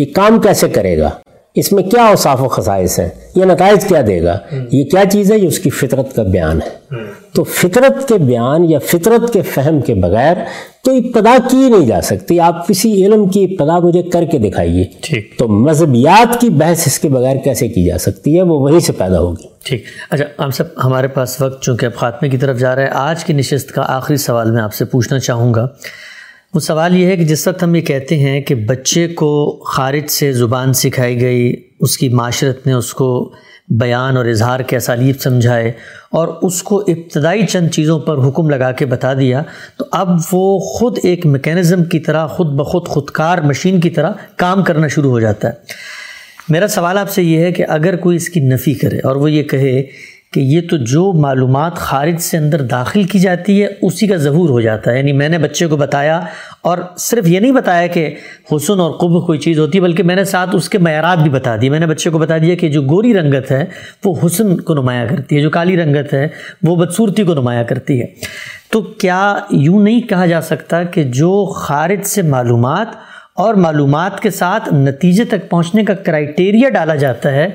یہ کام کیسے کرے گا؟ اس میں کیا اوصاف و خصائص ہیں؟ یہ نتائج کیا دے گا؟ یہ کیا چیز ہے؟ یہ اس کی فطرت کا بیان ہے۔ تو فطرت کے بیان یا فطرت کے فہم کے بغیر تو ابتدا کی نہیں جا سکتی۔ آپ کسی علم کی ابتدا مجھے کر کے دکھائیے۔ تو مذہبیات کی بحث اس کے بغیر کیسے کی جا سکتی ہے؟ وہ وہیں سے پیدا ہوگی۔ ٹھیک۔ اچھا ہم سب ہمارے پاس وقت چونکہ اب خاتمے کی طرف جا رہا ہے آج کی نشست کا آخری سوال میں آپ سے پوچھنا چاہوں گا۔ وہ سوال یہ ہے کہ جس وقت ہم یہ کہتے ہیں کہ بچے کو خارج سے زبان سکھائی گئی، اس کی معاشرت نے اس کو بیان اور اظہار کے اسالیب سمجھائے اور اس کو ابتدائی چند چیزوں پر حکم لگا کے بتا دیا، تو اب وہ خود ایک میکینزم کی طرح، خود بخود خودکار مشین کی طرح کام کرنا شروع ہو جاتا ہے۔ میرا سوال آپ سے یہ ہے کہ اگر کوئی اس کی نفی کرے اور وہ یہ کہے کہ یہ تو جو معلومات خارج سے اندر داخل کی جاتی ہے، اسی کا ظہور ہو جاتا ہے۔ یعنی میں نے بچے کو بتایا اور صرف یہ نہیں بتایا کہ حسن اور قبح کوئی چیز ہوتی ہے بلکہ میں نے ساتھ اس کے معیارات بھی بتا دیے میں نے بچے کو بتا دیا کہ جو گوری رنگت ہے، وہ حسن کو نمایاں کرتی ہے، جو کالی رنگت ہے، وہ بدصورتی کو نمایاں کرتی ہے۔ تو کیا یوں نہیں کہا جا سکتا کہ جو خارج سے معلومات اور معلومات کے ساتھ نتیجے تک پہنچنے کا کرائٹیریا ڈالا جاتا ہے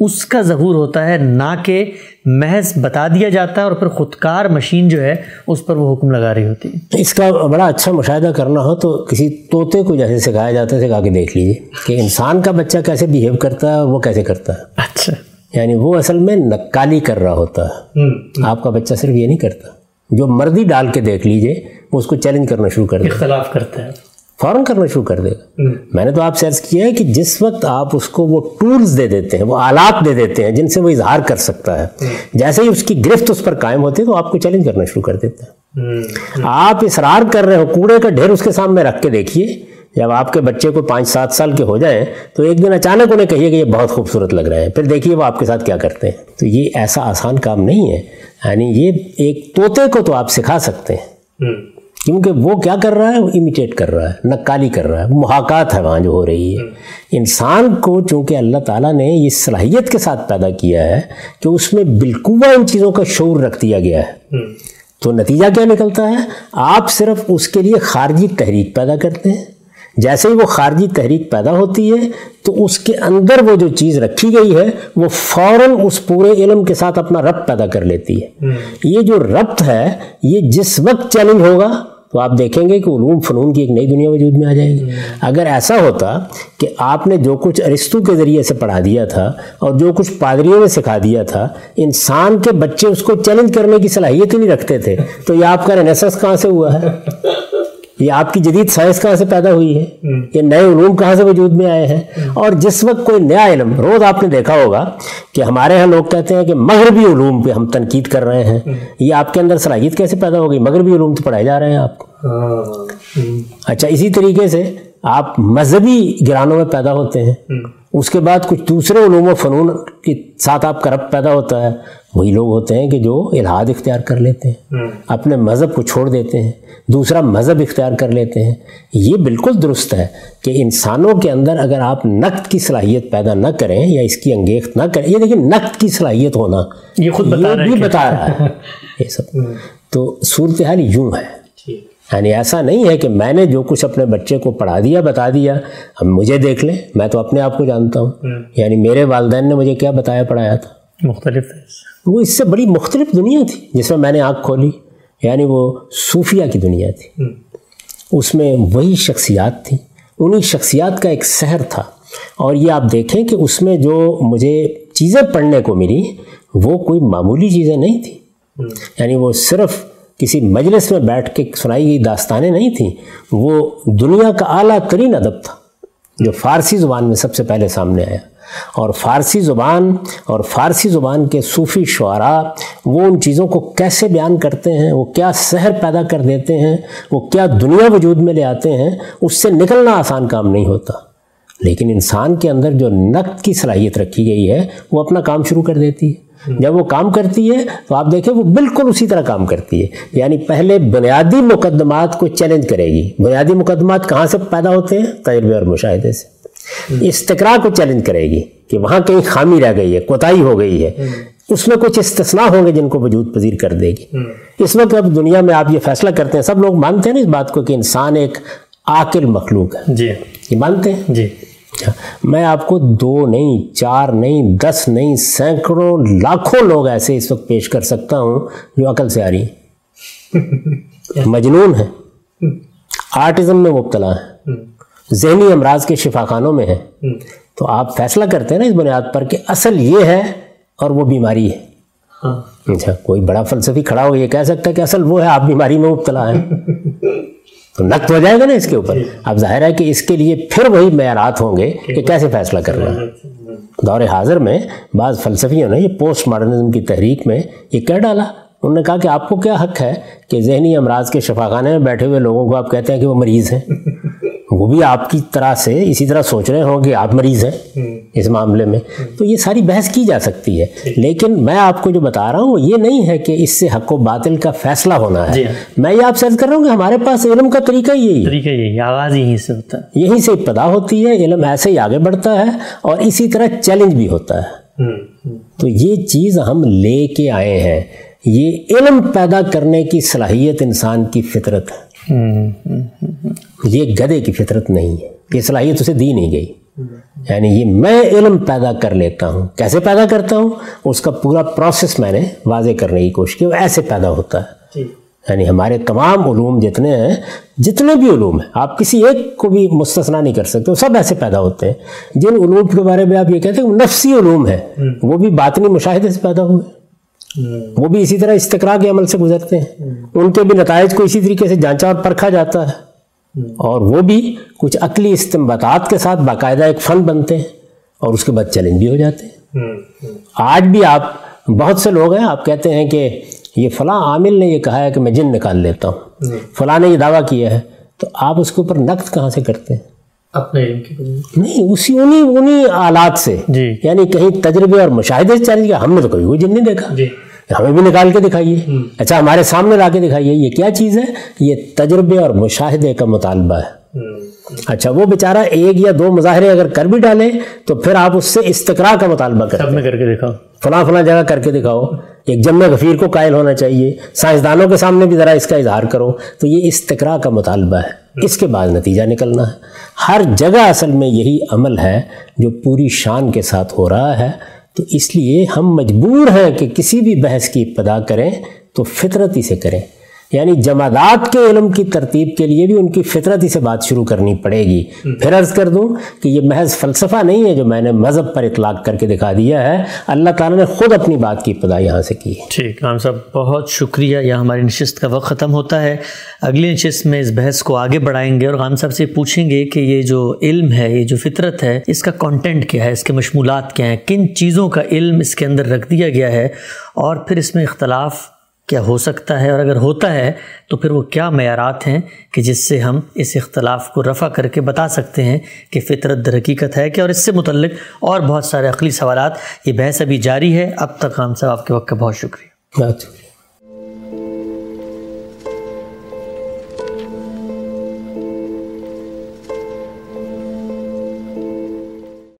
اس کا ظہور ہوتا ہے نہ کہ محض بتا دیا جاتا ہے اور پھر خودکار مشین جو ہے اس پر وہ حکم لگا رہی ہوتی ہے۔ اس کا بڑا اچھا مشاہدہ کرنا ہو تو کسی طوطے کو جیسے سکھایا جاتا ہے سکھا کے دیکھ لیجیے کہ انسان کا بچہ کیسے بیہیو کرتا ہے وہ کیسے کرتا ہے۔ اچھا۔ یعنی وہ اصل میں نکالی کر رہا ہوتا ہے۔ آپ کا بچہ صرف یہ نہیں کرتا۔ جو مردی ڈال کے دیکھ لیجیے وہ اس کو چیلنج کرنا شروع کر اختلاف کرتا ہے۔ فوراً کرنا شروع کر دے۔ گا میں نے تو آپ سے عرض کیا ہے کہ جس وقت آپ اس کو وہ ٹولز دے دیتے ہیں وہ آلات دے دیتے ہیں جن سے وہ اظہار کر سکتا ہے جیسے ہی اس کی گرفت اس پر قائم ہوتی ہے تو آپ کو چیلنج کرنا شروع کر دیتا ہے۔ آپ اصرار کر رہے ہو کوڑے کا ڈھیر اس کے سامنے رکھ کے دیکھیے۔ جب آپ کے بچے کو پانچ سات سال کے ہو جائیں تو ایک دن اچانک انہیں کہیے کہ یہ بہت خوبصورت لگ رہے ہیں پھر دیکھیے وہ آپ کے ساتھ کیا کرتے ہیں۔ تو یہ ایسا آسان کام نہیں ہے۔ یعنی یہ ایک طوطے کو تو آپ سکھا سکتے ہیں۔ کیونکہ وہ کیا کر رہا ہے؟ وہ امیٹیٹ کر رہا ہے نکالی کر رہا ہے محاکات ہے وہاں جو ہو رہی ہے۔ انسان کو چونکہ اللہ تعالیٰ نے یہ صلاحیت کے ساتھ پیدا کیا ہے کہ اس میں بالکوا ان چیزوں کا شعور رکھ دیا گیا ہے۔ تو نتیجہ کیا نکلتا ہے؟ آپ صرف اس کے لیے خارجی تحریک پیدا کرتے ہیں۔ جیسے ہی وہ خارجی تحریک پیدا ہوتی ہے تو اس کے اندر وہ جو چیز رکھی گئی ہے وہ فوراً اس پورے علم کے ساتھ اپنا ربط پیدا کر لیتی ہے۔ یہ جو ربط ہے یہ جس وقت چیلنج ہوگا تو آپ دیکھیں گے کہ علوم فنون کی ایک نئی دنیا وجود میں آ جائے گی۔ اگر ایسا ہوتا کہ آپ نے جو کچھ ارستو کے ذریعے سے پڑھا دیا تھا اور جو کچھ پادریوں نے سکھا دیا تھا، انسان کے بچے اس کو چیلنج کرنے کی صلاحیت ہی نہیں رکھتے تھے۔ تو یہ آپ کا رینیسس کہاں سے ہوا ہے؟ یہ آپ کی جدید سائنس کہاں سے پیدا ہوئی ہے؟ یہ نئے علوم کہاں سے وجود میں آئے ہیں؟ اور جس وقت کوئی نیا علم روز آپ نے دیکھا ہوگا کہ ہمارے ہاں لوگ کہتے ہیں کہ مغربی علوم پہ ہم تنقید کر رہے ہیں۔ یہ آپ کے اندر صلاحیت کیسے پیدا ہو گئی؟ مغربی علوم تو پڑھائے جا رہے ہیں آپ کو۔ اچھا اسی طریقے سے آپ مذہبی گرانوں میں پیدا ہوتے ہیں۔ اس کے بعد کچھ دوسرے علوم و فنون کے ساتھ آپ کا رب پیدا ہوتا ہے۔ وہی لوگ ہوتے ہیں کہ جو الہاد اختیار کر لیتے ہیں اپنے مذہب کو چھوڑ دیتے ہیں دوسرا مذہب اختیار کر لیتے ہیں۔ یہ بالکل درست ہے کہ انسانوں کے اندر اگر آپ نقد کی صلاحیت پیدا نہ کریں یا اس کی انگیخت نہ کریں یہ دیکھیں نقد کی صلاحیت ہونا یہ خود بھی بتا رہا ہے۔ یہ سب۔ تو صورتحال یوں ہے۔ یعنی ایسا نہیں ہے کہ میں نے جو کچھ اپنے بچے کو پڑھا دیا بتا دیا اب مجھے دیکھ لیں میں تو اپنے آپ کو جانتا ہوں۔ یعنی میرے والدین نے مجھے کیا بتایا پڑھایا تھا۔ مختلف وہ اس سے بڑی مختلف دنیا تھی جس میں میں نے آنکھ کھولی۔ یعنی وہ صوفیہ کی دنیا تھی۔ اس میں وہی شخصیات تھیں۔ انہی شخصیات کا ایک سحر تھا۔ اور یہ آپ دیکھیں کہ اس میں جو مجھے چیزیں پڑھنے کو ملی وہ کوئی معمولی چیزیں نہیں تھیں۔ یعنی وہ صرف کسی مجلس میں بیٹھ کے سنائی گئی داستانیں نہیں تھیں، وہ دنیا کا اعلیٰ ترین ادب تھا، جو فارسی زبان میں سب سے پہلے سامنے آیا۔ اور فارسی زبان اور فارسی زبان کے صوفی شعراء وہ ان چیزوں کو کیسے بیان کرتے ہیں، وہ کیا سحر پیدا کر دیتے ہیں، وہ کیا دنیا وجود میں لے آتے ہیں، اس سے نکلنا آسان کام نہیں ہوتا۔ لیکن انسان کے اندر جو نقد کی صلاحیت رکھی گئی ہے، وہ اپنا کام شروع کر دیتی ہے۔ جب وہ کام کرتی ہے تو آپ دیکھیں وہ بالکل اسی طرح کام کرتی ہے۔ یعنی پہلے بنیادی مقدمات کو چیلنج کرے گی۔ بنیادی مقدمات کہاں سے پیدا ہوتے ہیں؟ تجربے اور مشاہدے سے۔ استقرا کو چیلنج کرے گی کہ وہاں کہیں خامی رہ گئی ہے کوتاہی ہو گئی ہے۔ اس میں کچھ استثناء ہوں گے جن کو وجود پذیر کر دے گی۔ اس وقت اب دنیا میں آپ یہ فیصلہ کرتے ہیں سب لوگ مانتے ہیں نا اس بات کو کہ انسان ایک عاقل مخلوق ہے۔ جی۔ یہ مانتے ہیں؟ جی۔ میں آپ کو دو نہیں چار نہیں دس نہیں سینکڑوں لاکھوں لوگ ایسے اس وقت پیش کر سکتا ہوں جو عقل سے آ رہی ہیں۔ مجنون ہے آرٹزم میں مبتلا ہے ذہنی امراض کے شفا خانوں میں ہے تو آپ فیصلہ کرتے ہیں نا اس بنیاد پر کہ اصل یہ ہے اور وہ بیماری ہے۔ ہاں۔ اچھا کوئی بڑا فلسفی کھڑا ہو یہ کہہ سکتا ہے کہ اصل وہ ہے آپ بیماری میں مبتلا ہیں۔ تو نقد ہو جائے گا نا اس کے اوپر۔ اب ظاہر ہے کہ اس کے لیے پھر وہی معیارات ہوں گے کہ کیسے فیصلہ کرنا ہے دور حاضر میں بعض فلسفیوں نے یہ پوسٹ ماڈرنزم کی تحریک میں یہ کہہ ڈالا۔ انہوں نے کہا کہ آپ کو کیا حق ہے کہ ذہنی امراض کے شفاخانے میں بیٹھے ہوئے لوگوں کو آپ کہتے ہیں کہ وہ مریض ہیں؟ وہ بھی آپ کی طرح سے اسی طرح سوچ رہے ہوں کہ آپ مریض ہیں اس معاملے میں تو یہ ساری بحث کی جا سکتی ہے۔ لیکن میں آپ کو جو بتا رہا ہوں وہ یہ نہیں ہے کہ اس سے حق و باطل کا فیصلہ ہونا ہے۔ جی۔ میں یہ آپ سے کر رہا ہوں کہ ہمارے پاس علم کا طریقہ یہی طریقہ یہی آواز یہیں سے ہوتا ہے۔ یہیں سے ابتدا ہوتی ہے علم ایسے ہی آگے بڑھتا ہے اور اسی طرح چیلنج بھی ہوتا ہے۔ تو یہ چیز ہم لے کے آئے ہیں۔ یہ علم پیدا کرنے کی صلاحیت انسان کی فطرت ہے۔ یہ گدے کی فطرت نہیں ہے۔ یہ صلاحیت اسے دی نہیں گئی۔ یعنی یہ میں علم پیدا کر لیتا ہوں۔ کیسے پیدا کرتا ہوں؟ اس کا پورا پروسیس میں نے واضح کرنے کی کوشش کی۔ وہ ایسے پیدا ہوتا ہے۔ جی۔ یعنی ہمارے تمام علوم جتنے ہیں جتنے بھی علوم ہیں آپ کسی ایک کو بھی مستثنا نہیں کر سکتے۔ وہ سب ایسے پیدا ہوتے ہیں۔ جن علوم کے بارے میں آپ یہ کہتے ہیں وہ نفسی علوم ہے وہ بھی باطنی مشاہدے سے پیدا ہوئے۔ وہ بھی اسی طرح استقرا کے عمل سے گزرتے ہیں۔ ان کے بھی نتائج کو اسی طریقے سے جانچا اور پرکھا جاتا ہے۔ اور وہ بھی کچھ عقلی استمباتات کے ساتھ باقاعدہ ایک فن بنتے ہیں اور اس کے بعد چیلنج بھی ہو جاتے ہیں۔ آج بھی آپ بہت سے لوگ ہیں آپ کہتے ہیں کہ یہ فلاں عامل نے یہ کہا ہے کہ میں جن نکال لیتا ہوں۔ فلاں نے یہ دعویٰ کیا ہے تو آپ اس کے اوپر نقد کہاں سے کرتے ہیں؟ اپنے علم کی نہیں اسی انہیں انہیں آلات سے۔ جی۔ یعنی کہیں تجربے اور مشاہدے سے چیلنج کیا ہم نے تو کبھی کوئی جن نہیں دیکھا۔ جی۔ ہمیں بھی نکال کے دکھائیے۔ اچھا ہمارے سامنے لا کے دکھائیے۔ یہ کیا چیز ہے؟ یہ تجربے اور مشاہدے کا مطالبہ ہے۔ اچھا وہ بیچارہ ایک یا دو مظاہرے اگر کر بھی ڈالے تو پھر آپ اس سے استقرا کا مطالبہ کریں سب میں کر کے دکھاؤ۔ فلاں فلاں جگہ کر کے دکھاؤ۔ ایک جمع غفیر کو قائل ہونا چاہیے۔ سائنسدانوں کے سامنے بھی ذرا اس کا اظہار کرو۔ تو یہ استقرا کا مطالبہ ہے۔ اس کے بعد نتیجہ نکلنا ہے۔ ہر جگہ اصل میں یہی عمل ہے جو پوری شان کے ساتھ ہو رہا ہے۔ تو اس لیے ہم مجبور ہیں کہ کسی بھی بحث کی ابتدا کریں تو فطرتی سے کریں۔ یعنی جمادات کے علم کی ترتیب کے لیے بھی ان کی فطرتی سے بات شروع کرنی پڑے گی۔ پھر عرض کر دوں کہ یہ محض فلسفہ نہیں ہے جو میں نے مذہب پر اطلاق کر کے دکھا دیا ہے۔ اللہ تعالیٰ نے خود اپنی بات کی ابتدا یہاں سے کی۔ ہے ٹھیک رام صاحب بہت شکریہ۔ یہاں ہماری نشست کا وقت ختم ہوتا ہے۔ اگلی نشست میں اس بحث کو آگے بڑھائیں گے اور خان صاحب سے پوچھیں گے کہ یہ جو علم ہے، یہ جو فطرت ہے، اس کا کانٹینٹ کیا ہے؟ اس کے مشمولات کیا ہیں؟ کن چیزوں کا علم اس کے اندر رکھ دیا گیا ہے؟ اور پھر اس میں اختلاف کیا ہو سکتا ہے اور اگر ہوتا ہے تو پھر وہ کیا معیارات ہیں کہ جس سے ہم اس اختلاف کو رفع کر کے بتا سکتے ہیں کہ فطرت در حقیقت ہے کہ اور اس سے متعلق اور بہت سارے عقلی سوالات، یہ بحث ابھی جاری ہے۔ اب تک ہم صاحب آپ کے وقت کا بہت شکریہ۔ بات